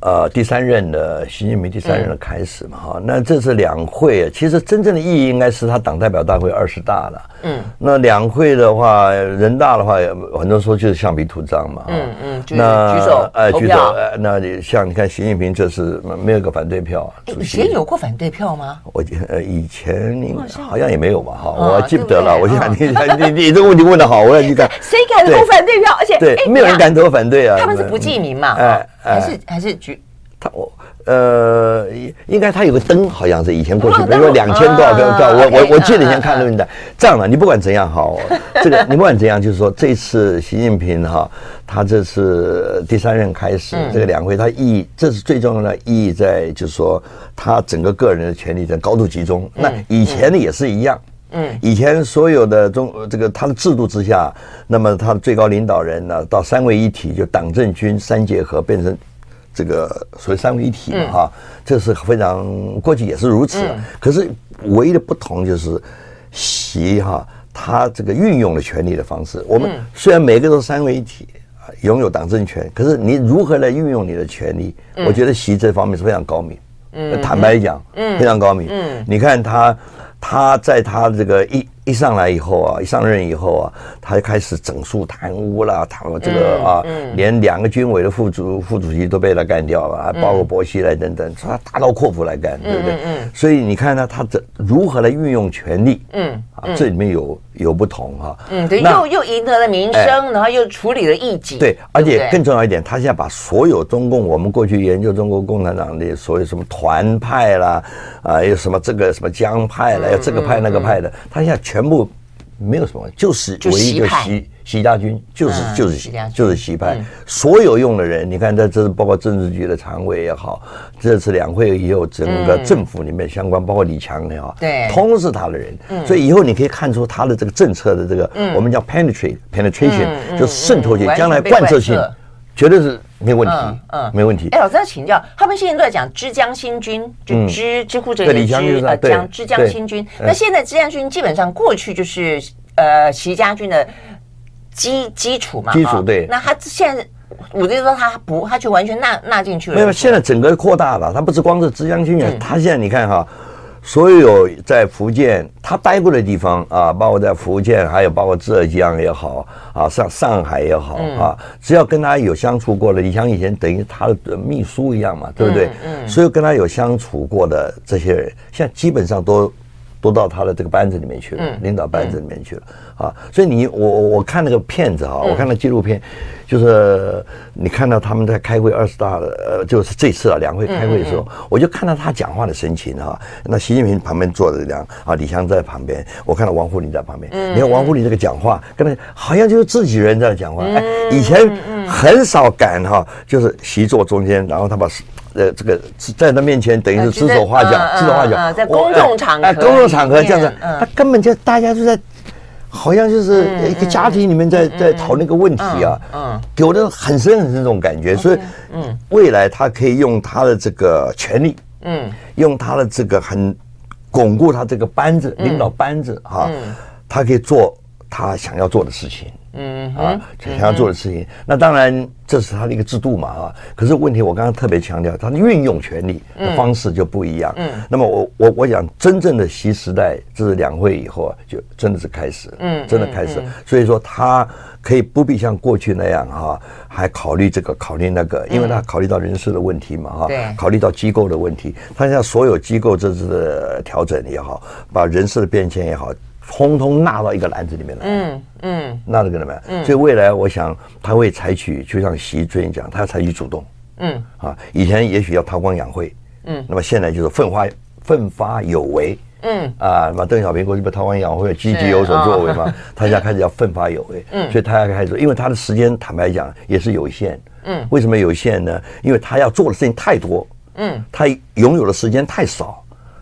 B: 呃，第三任的习近平第三任的开始嘛，哈、嗯，那这次两会，其实真正的意义应该是他党代表大会二十大了。嗯，那两会的话，人大的话，很多人说就是橡皮图章嘛。嗯嗯，那举手，哎，举手，哎，那你像你看习近平这次没有个反对票。
A: 以前有过反对票吗？
B: 我呃以前好像也没有吧，哈，我记不得了。我想你你你这个问题问的好，我要去看。
A: 谁敢投反对票？而且
B: 对，没有人敢投反对啊。
A: 他们是不记名嘛？哎，还是还是举。
B: 他我呃，应该他有个灯，好像是以前过去，比如说两千多少个票，我我我记得以前看录音带。这样的，你不管怎样哈，这个你不管怎样，就是说这次习近平哈，他这次第三任开始这个两会，他意义这是最重要的意义在，就是说他整个个人的权力在高度集中。那以前的也是一样，嗯，以前所有的中这个他的制度之下，那么他的最高领导人呢，到三位一体，就党政军三结合变成。这个所谓三位一体嘛，哈，这是非常过去也是如此。可是唯一的不同就是习哈，他这个运用的权力的方式。我们虽然每个都是三位一体，拥有党政权，可是你如何来运用你的权力？我觉得习这方面是非常高明。嗯，坦白讲，嗯，非常高明。嗯，你看他，他在他这个一。一上来以后啊，一上任以后啊，他就开始整肃贪污啦，谈了这个啊，连两个军委的副主副主席都被他干掉了，还包括薄熙来等等，他大刀阔斧来干，对不对？所以你看呢，他这如何来运用权力？嗯，啊，这里面有有不同哈。
A: 嗯，对，又又赢得了民生，然后又处理了异己。
B: 对，而且更重要一点，他现在把所有中共我们过去研究中国共产党的所有什么团派啦，啊，有什么这个什么江派啦，有这个派那个派的，他现在全。全部没有什么，就是唯一一个习习家军，就是就是习就是习派，所有用的人，你看，在这是包括政治局的常委也好，这次两会也有整个政府里面相关，包括李强也好，对，通是他的人，所以以后你可以看出他的这个政策的这个，我们叫 penetrate penetration，就是渗透性，将来贯彻性，绝对是。没问题，嗯，没问题。
A: 哎，老师要请教，他们现在都在讲“知江新军”，就“知”知乎者也“知”呃，讲“知江新军”。那现在“知江军”基本上过去就是呃习家军的基基础嘛，
B: 基础对。
A: 那他现在，我就说他不，他就完全纳纳进去了。
B: 没有，现在整个扩大了，他不是光是“知江新军”，他现在你看哈。所有在福建他待过的地方啊，包括在福建，还有包括浙江也好啊，上上海也好啊，只要跟他有相处过的，你像以前等于他的秘书一样嘛，对不对？嗯，所有跟他有相处过的这些人，现在基本上都都到他的这个班子里面去了，领导班子里面去了。啊，所以你我我看那个片子啊，我看那纪录片，就是你看到他们在开会二十大的，呃，就是这次啊两会开会的时候，我就看到他讲话的神情哈。那习近平旁边坐着两啊，李强在旁边，我看到王沪宁在旁边。你看王沪宁这个讲话，跟他好像就是自己人在讲话。哎，以前很少敢哈，就是习坐中间，然后他把呃这个在他面前等于是指手画脚，指手画脚，
A: 在公众场合，哎，
B: 公众场合这样子，他根本就大家都在。好像就是一个家庭里面在在讨论一个问题啊，嗯，给我的很深很深这种感觉，所以，嗯，未来他可以用他的这个权力，嗯，用他的这个很巩固他这个班子，领导班子哈，他可以做他想要做的事情。嗯啊，想要做的事情，那当然这是他的一个制度嘛啊。可是问题，我刚刚特别强调，他的运用权力的方式就不一样。嗯，那么我我我想，真正的习时代，这是两会以后啊，就真的是开始，嗯，真的开始。所以说，他可以不必像过去那样哈，还考虑这个考虑那个，因为他考虑到人事的问题嘛哈，对，考虑到机构的问题，他现在所有机构这次的调整也好，把人事的变迁也好。通通纳到一个篮子里面来，嗯嗯，纳到这个里面，嗯，所以未来我想他会采取，就像习最近讲，他要采取主动，嗯。啊，以前也许要韬光养晦，嗯，那么现在就是奋发奋发有为，嗯。啊，那么邓小平过去不韬光养晦，积极有所作为嘛，他现在开始要奋发有为，嗯，所以他要开始，因为他的时间坦白讲也是有限，嗯，为什么有限呢？因为他要做的事情太多，嗯，他拥有的时间太少。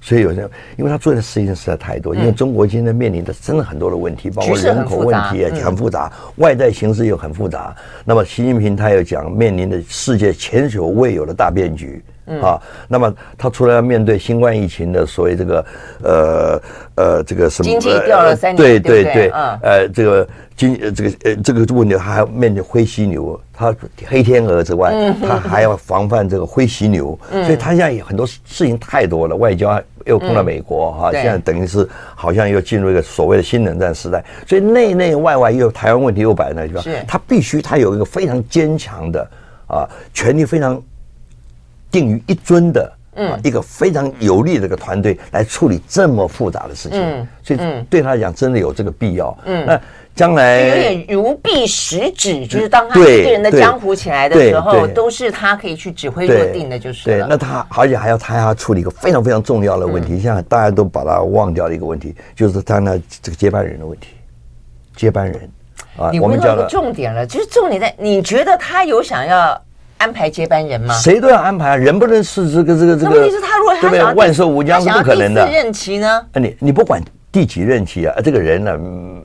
B: 所以有人，因为他做的事情实在太多，因为中国现在面临的真的很多的问题，包括人口问题也很复杂，外在形势又很复杂。那么习近平他又讲面临的世界前所未有的大变局啊。那么他除了要面对新冠疫情的所谓这个呃呃这个什么
A: 经济掉了三年，
B: 对对对，呃这个经这个呃这个问题还要面对灰犀牛。他黑天鹅之外，他还要防范这个灰犀牛，所以他现在有很多事情太多了。外交又碰到美国哈，现在等于是好像又进入一个所谓的新冷战时代，所以内内外外又有台湾问题又摆在那地方。他必须他有一个非常坚强的啊，权力非常定于一尊的嗯，一个非常有力的一个团队来处理这么复杂的事情。所以对他来讲，真的有这个必要。嗯那。将来
A: 有点如臂使指，就是当他一个人的江湖起来的时候，都是他可以去指挥若定的，就是
B: 对。那他而且还要他还要处理一个非常非常重要的问题，像大家都把他忘掉的一个问题，就是他那这个接班人的问题。接班人
A: 啊，你问到一个重点了，就是重点在你觉得他有想要安排接班人吗？
B: 谁都要安排，人不能是这个这个这个。问题是，他如果他想要万寿无疆是不可能的。
A: 任期呢？
B: 你你不管。第几任期啊？这个人呢，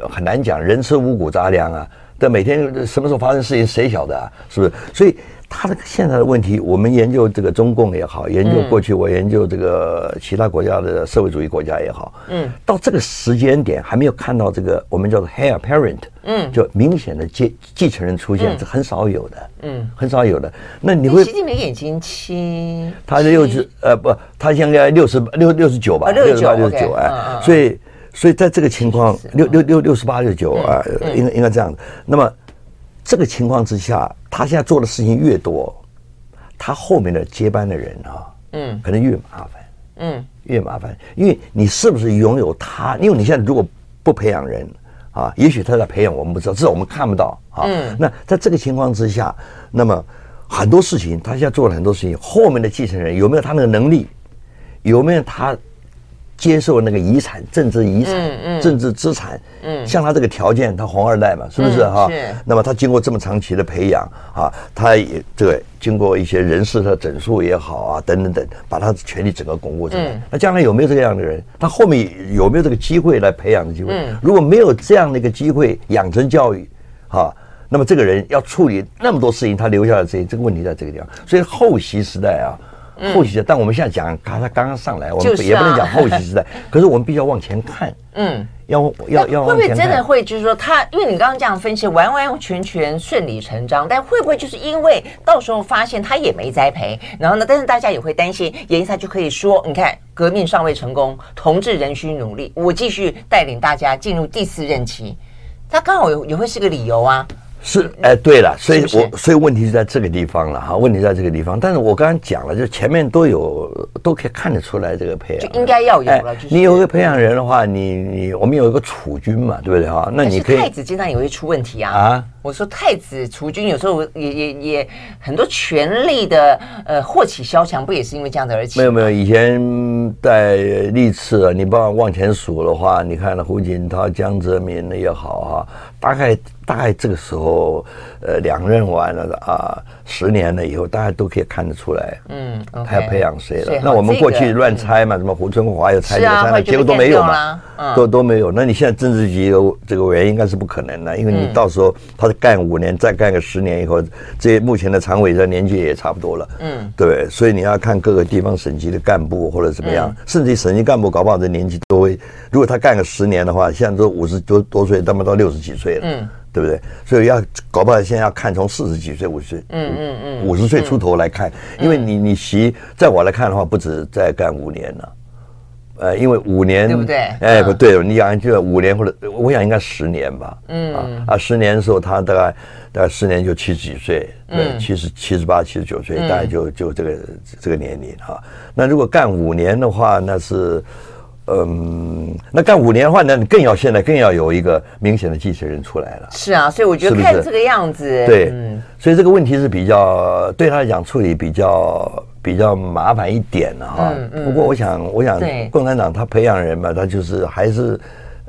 B: 很难讲，人吃五谷杂粮啊。但每天什么时候发生事情，谁晓得啊？是不是？所以他这个现在的问题，我们研究这个中共也好，研究过去我研究这个其他国家的社会主义国家也好，嗯，到这个时间点还没有看到这个我们叫做 heir apparent，嗯，就明显的继继承人出现，是很少有的，嗯，很少有的。那你会？
A: 习近平已经七，
B: 他六十呃不，他现在六十六六十九吧，
A: 六十八
B: 六十九哎，所以。所以在这个情况，六六六六十八六九啊，应该应该这样子。那么这个情况之下，他现在做的事情越多，他后面的接班的人啊，嗯，可能越麻烦，嗯，越麻烦。因为你是不是拥有他？因为你现在如果不培养人啊，也许他在培养，我们不知道，至少我们看不到啊。嗯，那在这个情况之下，那么很多事情，他现在做了很多事情，后面的继承人有没有他那个能力？有没有他？接受那个遗产，政治遗产，嗯嗯、政治资产，嗯，像他这个条件，他红二代嘛，是不是哈？是。那么他经过这么长期的培养啊，他也这个经过一些人事的整肃也好啊，等等等，把他的权力整个巩固起来。嗯、那将来有没有这个样的人？他后面有没有这个机会来培养的机会？嗯、如果没有这样的一个机会养成教育，哈，那么这个人要处理那么多事情，他留下来这这个问题在这个地方。所以后习时代啊。后习时代，但我们现在讲，他他刚刚上来，我们也不能讲后习时代。可是我们必须要往前看，嗯，要要要。会不会真的会就是说他，因为你刚刚这样分析，完完全全顺理成章，但会不会就是因为到时候发现他也没栽培，然后呢，但是大家也会担心，颜他就可以说，你看革命尚未成功，同志仍需努力，我继续带领大家进入第四任期，他刚好也也会是个理由啊。是，哎，对了，所以我所以问题是在这个地方了哈，问题在这个地方。但是我刚刚讲了，就前面都有都可以看得出来这个培养，
A: 就应该要有了。就是
B: 你有一个培养人的话，你你我们有一个储君嘛，对不对哈？那你可以
A: 太子经常也会出问题啊。啊，我说太子储君有时候也也也很多权力的呃祸起萧墙，不也是因为这样的而起？
B: 没有没有，以前在历次啊，你帮我往前数的话，你看了胡锦涛、江泽民也好哈，大概。大概这个时候，呃，两任完了啊，十年了以后，大家都可以看得出来，嗯，他要培养谁了。那我们过去乱猜嘛，什么胡春华又猜这个猜那，结果都没有嘛，都都没有。那你现在政治局的这个委员应该是不可能的，因为你到时候他是干五年，再干个十年以后，这些目前的常委的年纪也差不多了，嗯，对，所以你要看各个地方省级的干部或者怎么样，甚至省级干部搞不好这年纪都会，如果他干个十年的话，现在都五十多多岁，他们到六十几岁了，嗯。对不对？所以要搞不好，现在要看从四十几岁、五十岁，嗯嗯嗯，五十岁出头来看，因为你你习，在我来看的话，不止再干五年了，呃，因为五年对不对？哎，不对，你讲就五年或者我想应该十年吧，嗯啊啊，十年的时候他大概大概十年就七十几岁，对，七十七十八、七十九岁，大概就就这个这个年龄哈。那如果干五年的话，那是。嗯，那干五年的话，呢你更要现在更要有一个明显的继承人出来了。
A: 是啊，所以我觉得看这个样子，
B: 对，嗯，所以这个问题是比较对他来讲处理比较比较麻烦一点的哈。不过我想，我想共产党他培养人嘛，他就是还是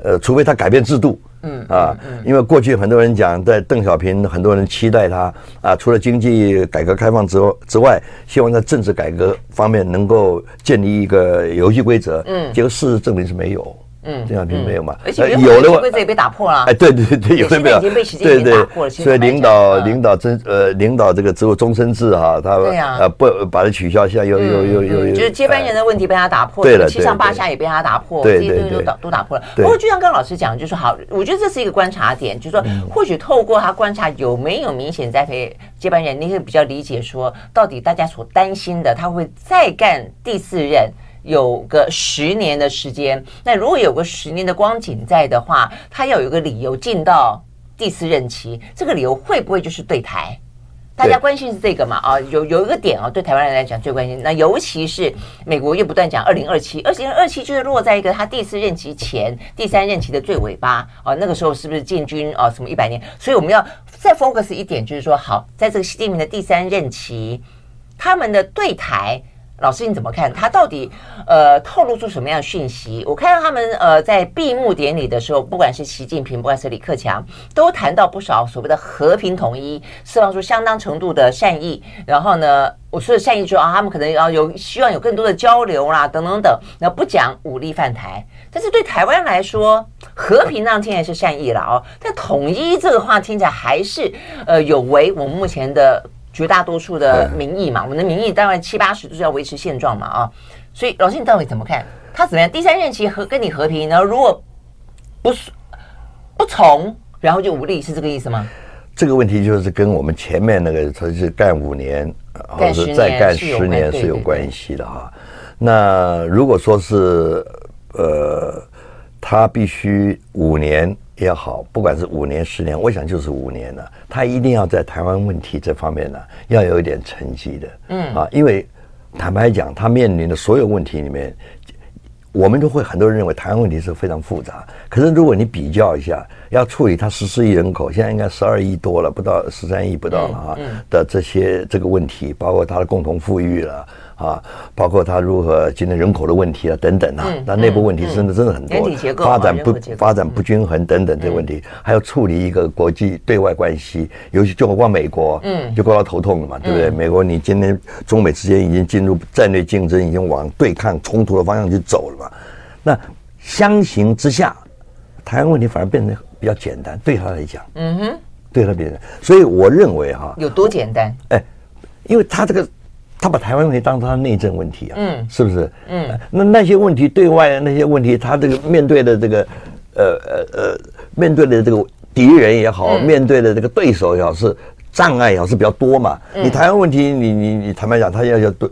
B: 呃，除非他改变制度。嗯啊，因为过去很多人讲，在邓小平，很多人期待他啊，除了经济改革开放之之外，希望在政治改革方面能够建立一个游戏规则。嗯，结果事实证明是没有。嗯，这样就没有嘛？
A: 而且有的规则也被打破了。
B: 哎，对对对，有的没有。
A: 已经被习近平打破了。
B: 所以领导领导真呃领导这个职务终身制哈，他呃不把它取消，现在又又又又
A: 就是接班人的问题被他打破，对了，七上八下也被他打破，这些东西都打都打破了。不过就像刚刚老师讲，就是好，我觉得这是一个观察点，就是说或许透过他观察有没有明显栽培接班人，你可以比较理解说，到底大家所担心的他会再干第四任。有个十年的时间，那如果有个十年的光景在的话，他要有个理由进到第四任期，这个理由会不会就是对台？大家关心是这个嘛？啊，有有一个点啊，对台湾人来讲最关心，那尤其是美国又不断讲二零二七，二零二七就是落在一个他第四任期前第三任期的最尾巴啊，那个时候是不是建军啊？什么一百年？所以我们要再 focus 一点，就是说，好，在这个习近平的第三任期，他们的对台。老师，你怎么看？他到底呃透露出什么样的讯息？我看到他们呃在闭幕典礼的时候，不管是习近平，不管是李克强，都谈到不少所谓的和平统一，释放出相当程度的善意。然后呢，我说的善意说啊，他们可能要有希望有更多的交流啦，等等等。那不讲武力犯台，但是对台湾来说，和平那听起来是善意了哦，但统一这个话听起来还是呃有违我们目前的。绝大多数的民意嘛，我们的民意大概七八十都是要维持现状嘛啊，所以老师你到底怎么看？他怎么样？第三任期和跟你和平然后？如果不是不从，然后就无力，是这个意思吗？
B: 这个问题就是跟我们前面那个，他是干五年，或者是再干十年是有关系的哈。那如果说是呃，他必须五年。也好，不管是五年、十年，我想就是五年了。他一定要在台湾问题这方面呢，要有一点成绩的。嗯啊，因为坦白讲，他面临的所有问题里面，我们都会很多人认为台湾问题是非常复杂。可是如果你比较一下，要处理它十四亿人口，现在应该十二亿多了，不到十三亿不到了啊的这些这个问题，包括它的共同富裕了。啊，包括他如何今天人口的问题啊，等等啊，那内部问题真的真的很多，发展不发展不均衡等等这个问题，还要处理一个国际对外关系，尤其就光美国，嗯，就够他头痛了嘛，对不对？美国你今天中美之间已经进入战略竞争，已经往对抗冲突的方向去走了嘛，那相形之下，台湾问题反而变得比较简单，对他来讲，嗯哼，对他别人，所以我认为哈，
A: 有多简单？
B: 哎，因为他这个。他把台湾问题当成他内政问题啊，嗯，是不是？嗯，那那些问题对外的那些问题，他这个面对的这个，呃呃呃，面对的这个敌人也好，面对的这个对手也好，是障碍也好，是比较多嘛。你台湾问题，你你你坦白讲，他要要对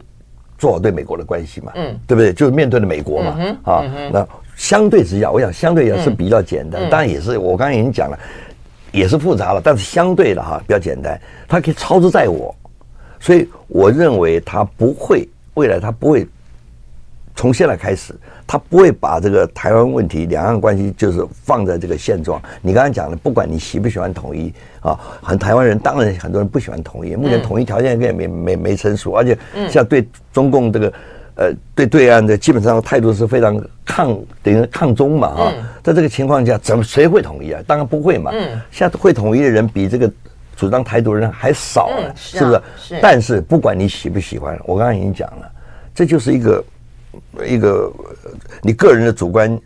B: 做好对美国的关系嘛，嗯，对不对？就是面对的美国嘛，嗯啊，那相对之下，我想相对也是比较简单，当然也是我刚才已经讲了，也是复杂了，但是相对的哈比较简单，它可以操之在我。所以我认为他不会，未来他不会从现在开始，他不会把这个台湾问题、两岸关系就是放在这个现状。你刚才讲的，不管你喜不喜欢统一啊，很台湾人当然很多人不喜欢统一，目前统一条件也没没没成熟，而且像对中共这个呃，对对岸的基本上态度是非常抗，等于抗中嘛，啊、嗯，在这个情况下，怎么谁会统一啊？当然不会嘛。嗯，现在会统一的人比这个主张台独的人还少了，嗯、是，啊、是不是？是。但是不管你喜不喜欢，我刚刚已经讲了，这就是一个一个你个人的主观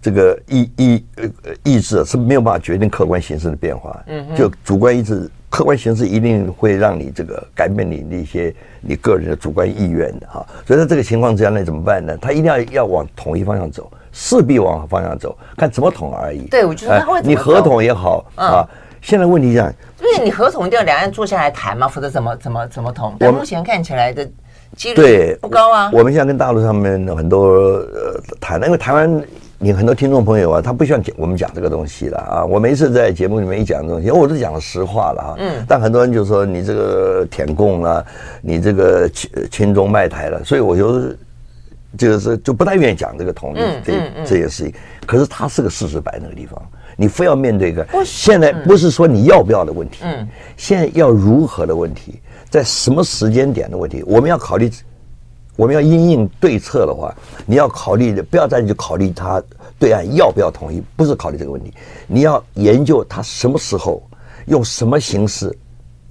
B: 这个意意呃意志是没有办法决定客观形势的变化。嗯，就主观意志。客观形势一定会让你这个改变你的一些你个人的主观意愿的哈，所以在这个情况之下，那怎么办呢？他一定要要往统一方向走，势必往方向走，看怎么统而已。
A: 对，我觉得他会、呃、
B: 你合统也好、嗯、啊。现在问题这样，
A: 因为你合统就要两岸坐下来谈嘛，否则怎么怎么怎么统？但目前看起来的几率不高啊。
B: 我，我们现在跟大陆上面很多呃谈，因为台湾。你很多听众朋友啊，他不需要讲我们讲这个东西了啊。我每次在节目里面一讲东西，我都讲了实话了啊。嗯。但很多人就说你这个舔共了，你这个亲亲中卖台了，所以我就就是就不太愿意讲这个统一这这些事情。可是它是个事实摆那个地方，你非要面对一个。现在不是说你要不要的问题，嗯，现在要如何的问题，在什么时间点的问题，我们要考虑。我们要因应对策的话，你要考虑的不要再去考虑他对岸要不要同意，不是考虑这个问题，你要研究他什么时候用什么形式，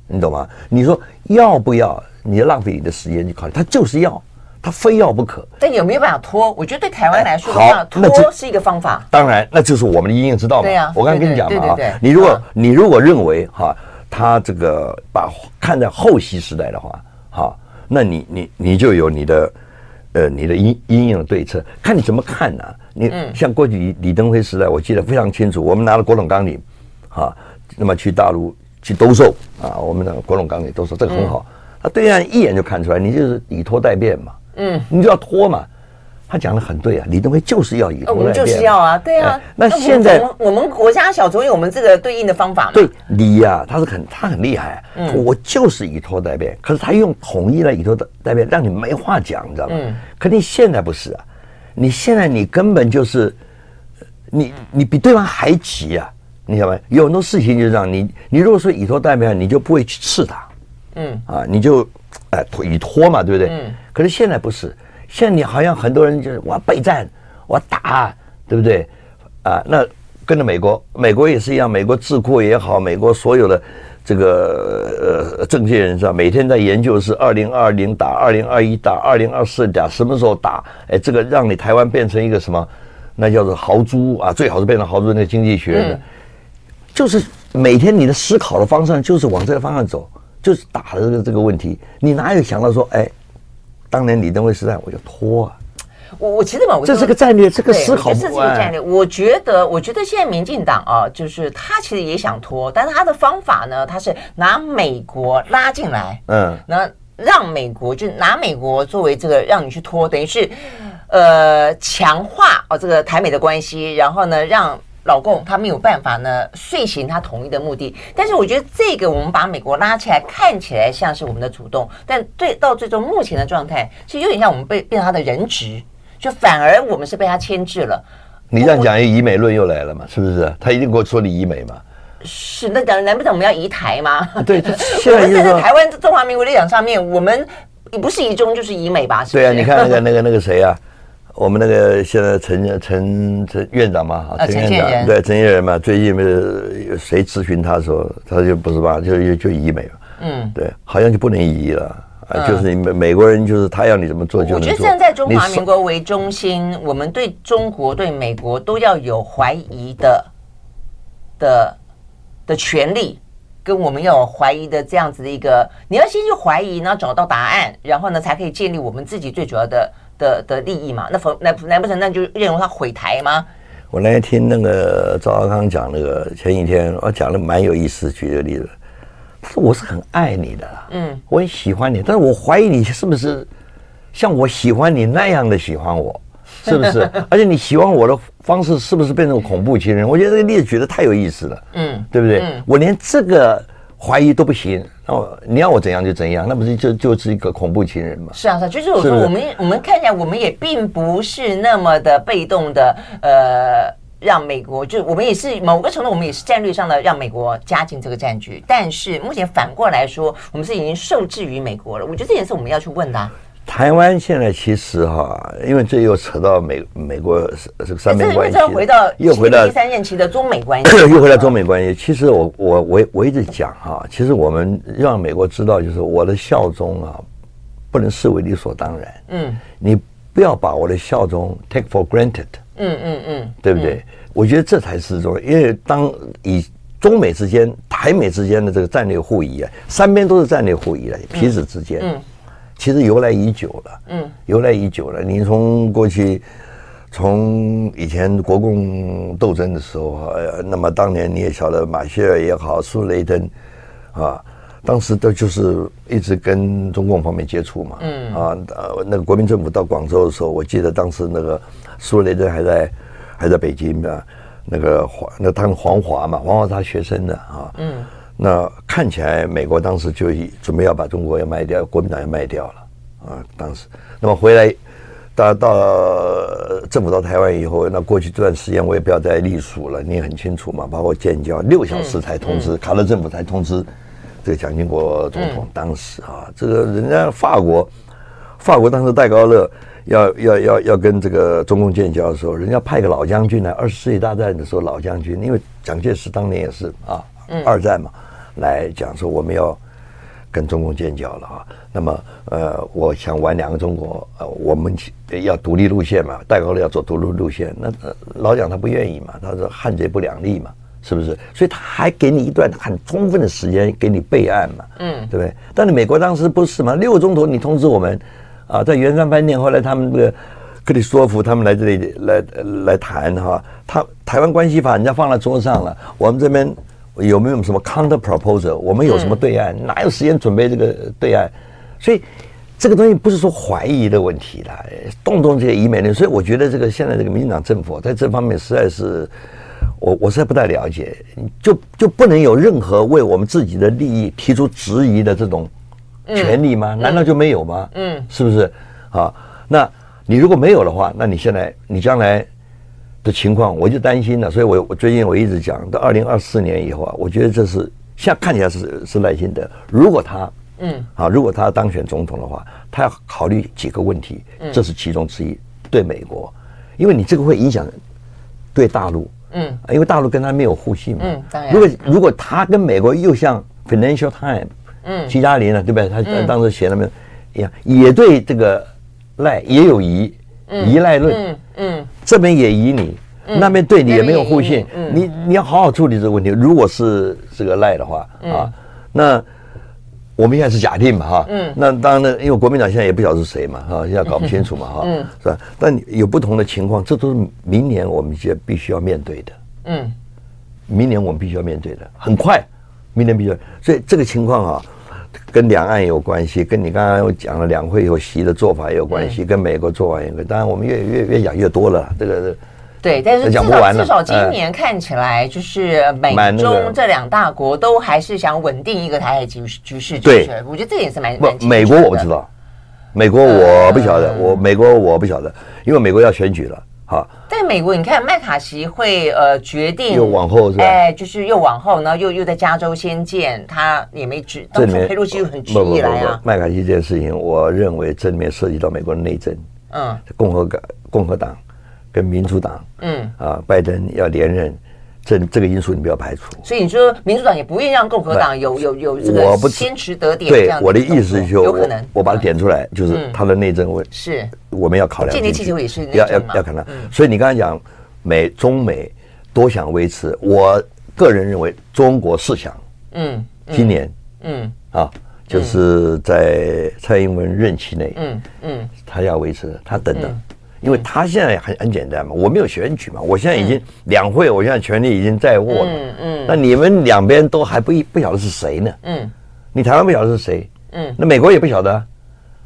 B: 你懂吗？你说要不要？你浪费你的时间去考虑，他就是要，他非要不可。
A: 但有没有办法拖？我觉得对台湾来说的话，好，拖是一个方法。
B: 当然，那就是我们的因应之道嘛。
A: 对呀，
B: 我刚才跟你讲嘛，
A: 对对对，
B: 你如果你如果认为哈，他这个把看在后习时代的话，哈。那你你你就有你的，呃，你的阴阴影的对策，看你怎么看呢、啊？你像过去李李登辉时代，我记得非常清楚，我们拿了国统纲领，啊，那么去大陆去兜售啊，我们的国统纲领兜售，这个很好，他对岸一眼就看出来，你就是以拖代变嘛，嗯，你就要拖嘛。他讲的很对啊，李登辉就是要以我们
A: 就是要啊，对啊。
B: 那现在
A: 我们国家小总有我们这个对应的方法嘛？
B: 对，李呀，他是很他很厉害，嗯，我就是以拖代变，可是他用统一来以拖代变，让你没话讲，你知道吗？嗯。可你现在不是啊，你现在你根本就是，你你比对方还急啊，你晓得吗？有很多事情就是这样，你你如果说以拖代变，你就不会去刺他，嗯啊，你就哎以拖嘛，对不对？嗯。可是现在不是。现在你好像很多人就是我备战，我打，对不对？啊，那跟着美国，美国也是一样，美国智库也好，美国所有的这个呃政界人士啊，每天在研究是二零二零打，二零二一打，二零二四打，什么时候打？哎，这个让你台湾变成一个什么？那叫做豪猪啊，最好是变成豪猪那个经济学的，就是每天你的思考的方向就是往这个方向走，就是打的这个这个问题，你哪有想到说哎？当年李登辉时代，我就拖啊！
A: 我我其实嘛，
B: 这是个战略，这个思考这
A: 是这个战略。我觉得，我觉得现在民进党啊，就是他其实也想拖，但是他的方法呢，他是拿美国拉进来，嗯，那让美国就拿美国作为这个让你去拖，等于是呃强化哦这个台美的关系，然后呢让。老共他没有办法呢，遂行他统一的目的。但是我觉得这个我们把美国拉起来，看起来像是我们的主动，但最到最终目前的状态，其实有点像我们被变成他的人质，就反而我们是被他牵制了。
B: 你这样讲，以美论又来了嘛？是不是？他一定给我说你以美嘛？
A: 是，那讲难不成我们要移台吗？
B: 对，
A: 现在站在台湾中华民国立场上面，我们不是移中就是移美吧？是
B: 对啊，你看那个那个那个谁啊？我们那个现在陈陈陈院长嘛，
A: 陈院长
B: 对陈建仁嘛，最近不是有谁咨询他说，他就不是吧，就就就移美了，嗯，对，好像就不能移了，啊，就是你美美国人就是他要你怎么做就能做。
A: 我觉得站在中华民国为中心，我们对中国对美国都要有怀疑的的的权利，跟我们要有怀疑的这样子的一个，你要先去怀疑，然后找到答案，然后呢才可以建立我们自己最主要的。的的利益嘛，那否难难不成那就认为他毁台吗？
B: 我那天听那个赵阿康讲那个前几天，我讲的蛮有意思，举个例子，他说我是很爱你的，嗯，我很喜欢你，但是我怀疑你是不是像我喜欢你那样的喜欢我，是不是？而且你喜欢我的方式是不是变成恐怖情人？我觉得这个例子举的太有意思了，嗯，对不对？嗯，我连这个。怀疑都不行，哦，你要我怎样就怎样，那不是就就是一个恐怖情人吗？
A: 是啊，是啊，就是我说我们我们看起来我们也并不是那么的被动的，呃，让美国就我们也是某个程度我们也是战略上的让美国加进这个战局，但是目前反过来说，我们是已经受制于美国了。我觉得这也是我们要去问的啊。
B: 台湾现在其实哈，因为这又扯到美美国这个三边关系，
A: 又回到
B: 又回到
A: 第三任期的中美关系，
B: 又回到中美关系。其实我我我我一直讲哈，其实我们让美国知道，就是我的效忠啊，不能视为理所当然。嗯，你不要把我的效忠 take for granted。嗯嗯嗯，对不对？我觉得这才是重要，因为当以中美之间、台美之间的这个战略互疑啊，三边都是战略互疑的，彼此之间。嗯。其实由来已久了，嗯，由来已久了。你从过去，从以前国共斗争的时候，呃，那么当年你也晓得马歇尔也好，苏雷登，啊，当时都就是一直跟中共方面接触嘛，嗯，啊，呃，那个国民政府到广州的时候，我记得当时那个苏雷登还在还在北京啊，那个黄，那他们黄华嘛，黄华他学生的啊，嗯。那看起来，美国当时就准备要把中国要卖掉，国民党要卖掉了啊！当时，那么回来，到到政府到台湾以后，那过去这段时间我也不要再隶属了，你也很清楚嘛，包括建交六小时才通知，卡特政府才通知这个蒋经国总统。当时啊，这个人家法国，法国当时戴高乐要要要要跟这个中共建交的时候，人家派个老将军来，二十世纪大战的时候老将军，因为蒋介石当年也是啊，二战嘛。来讲说我们要跟中共建交了啊，那么呃，我想玩两个中国，呃，我们要独立路线嘛，戴高乐要走独立路线，那老蒋他不愿意嘛，他说汉贼不两立嘛，是不是？所以他还给你一段很充分的时间给你备案嘛，嗯，对不对？但是美国当时不是嘛，六个钟头你通知我们啊，在圆山饭店，后来他们那个克里说服他们来这里来来谈哈，他台湾关系法人家放在桌上了，我们这边。有没有什么 counter proposal？我们有什么对岸？嗯、哪有时间准备这个对岸？所以这个东西不是说怀疑的问题啦，动不动这些疑美论。所以我觉得这个现在这个民进党政府在这方面实在是，我我实在不太了解，就就不能有任何为我们自己的利益提出质疑的这种权利吗？嗯、难道就没有吗？嗯，是不是？啊，那你如果没有的话，那你现在你将来。的情况，我就担心了，所以我我最近我一直讲，到二零二四年以后啊，我觉得这是现在看起来是是耐心的，如果他嗯。啊，如果他当选总统的话，他要考虑几个问题，这是其中之一。对美国，因为你这个会影响对大陆，嗯，因为大陆跟他没有互信嘛，嗯，当然，如果如果他跟美国又像 Financial Times，嗯，希加林呢，对不对？他当时写了没有一样，也对这个赖也有疑。依赖论，嗯嗯，这边也疑你，那边对你也没有互信，你你要好好处理这个问题。如果是这个赖的话啊，那我们现在是假定嘛哈，嗯，那当然呢，因为国民党现在也不晓得是谁嘛哈，现在搞不清楚嘛哈，嗯，是吧？但有不同的情况，这都是明年我们就必须要面对的，嗯，明年我们必须要面对的，很快，明年必须要，所以这个情况啊。跟两岸有关系，跟你刚刚讲了两会有习的做法也有关系，嗯、跟美国做法也有关系。当然，我们越越越讲越多了，这个
A: 对，但是至少至少今年看起来，就是美中这两大国都还是想稳定一个台海局势局势。对，我觉得这也是蛮
B: 不。美国我不知道，美国我不晓得，我美国我不晓得，因为美国要选举了。好，
A: 在美国，你看麦卡锡会呃决定
B: 又往后是吧？
A: 哎，就是又往后，然后又又在加州先建，他也没指，当初佩洛西又很执意来啊。
B: 麦卡锡这件事情，我认为这里面涉及到美国的内政。嗯，共和党、共和党跟民主党，嗯啊，拜登要连任。这这个因素你不要排除，
A: 所以你说民主党也不愿意让共和党有有有这个坚持得点。
B: 对，我的意思就有可能，我把它点出来，就是他的内政问
A: 是。
B: 我们要考量。
A: 间谍气球也是
B: 要要要考量。所以你刚才讲美中美都想维持，我个人认为中国是想，嗯，今年，嗯。啊，就是在蔡英文任期内，嗯嗯，他要维持，他等等。因为他现在很很简单嘛，我没有选举嘛，我现在已经两会，我现在权力已经在握了。嗯嗯。那你们两边都还不不晓得是谁呢？嗯。你台湾不晓得是谁？嗯。那美国也不晓得，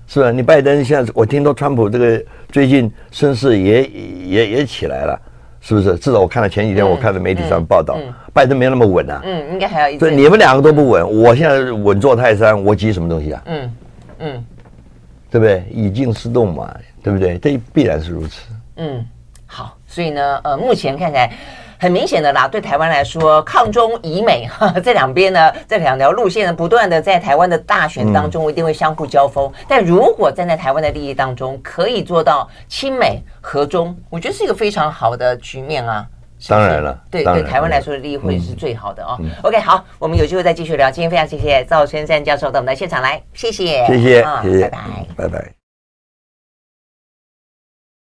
B: 是吧？你拜登现在，我听说川普这个最近声势也也也起来了，是不是？至少我看了前几天我看的媒体上报道，拜登没那么稳啊。
A: 嗯，应该还要一。
B: 所以你们两个都不稳，我现在稳坐泰山，我急什么东西啊？嗯嗯，对不对？以静制动嘛。对不对？这必然是如此。
A: 嗯，好，所以呢，呃，目前看起来很明显的啦，对台湾来说，抗中以美 哈，这两边呢，这两条路线呢，不断的在台湾的大选当中一定会相互交锋。嗯、但如果站在台湾的利益当中，可以做到亲美和中，我觉得是一个非常好的局面啊。是是
B: 当然了，
A: 对
B: 对，
A: 台湾来说的利益会是最好的哦。
B: 嗯、
A: OK，好，我们有机会再继续聊。今天非常谢谢赵先生教授到我们的现场来，谢谢，
B: 谢谢，
A: 嗯、
B: 谢谢，
A: 拜拜，
B: 拜拜。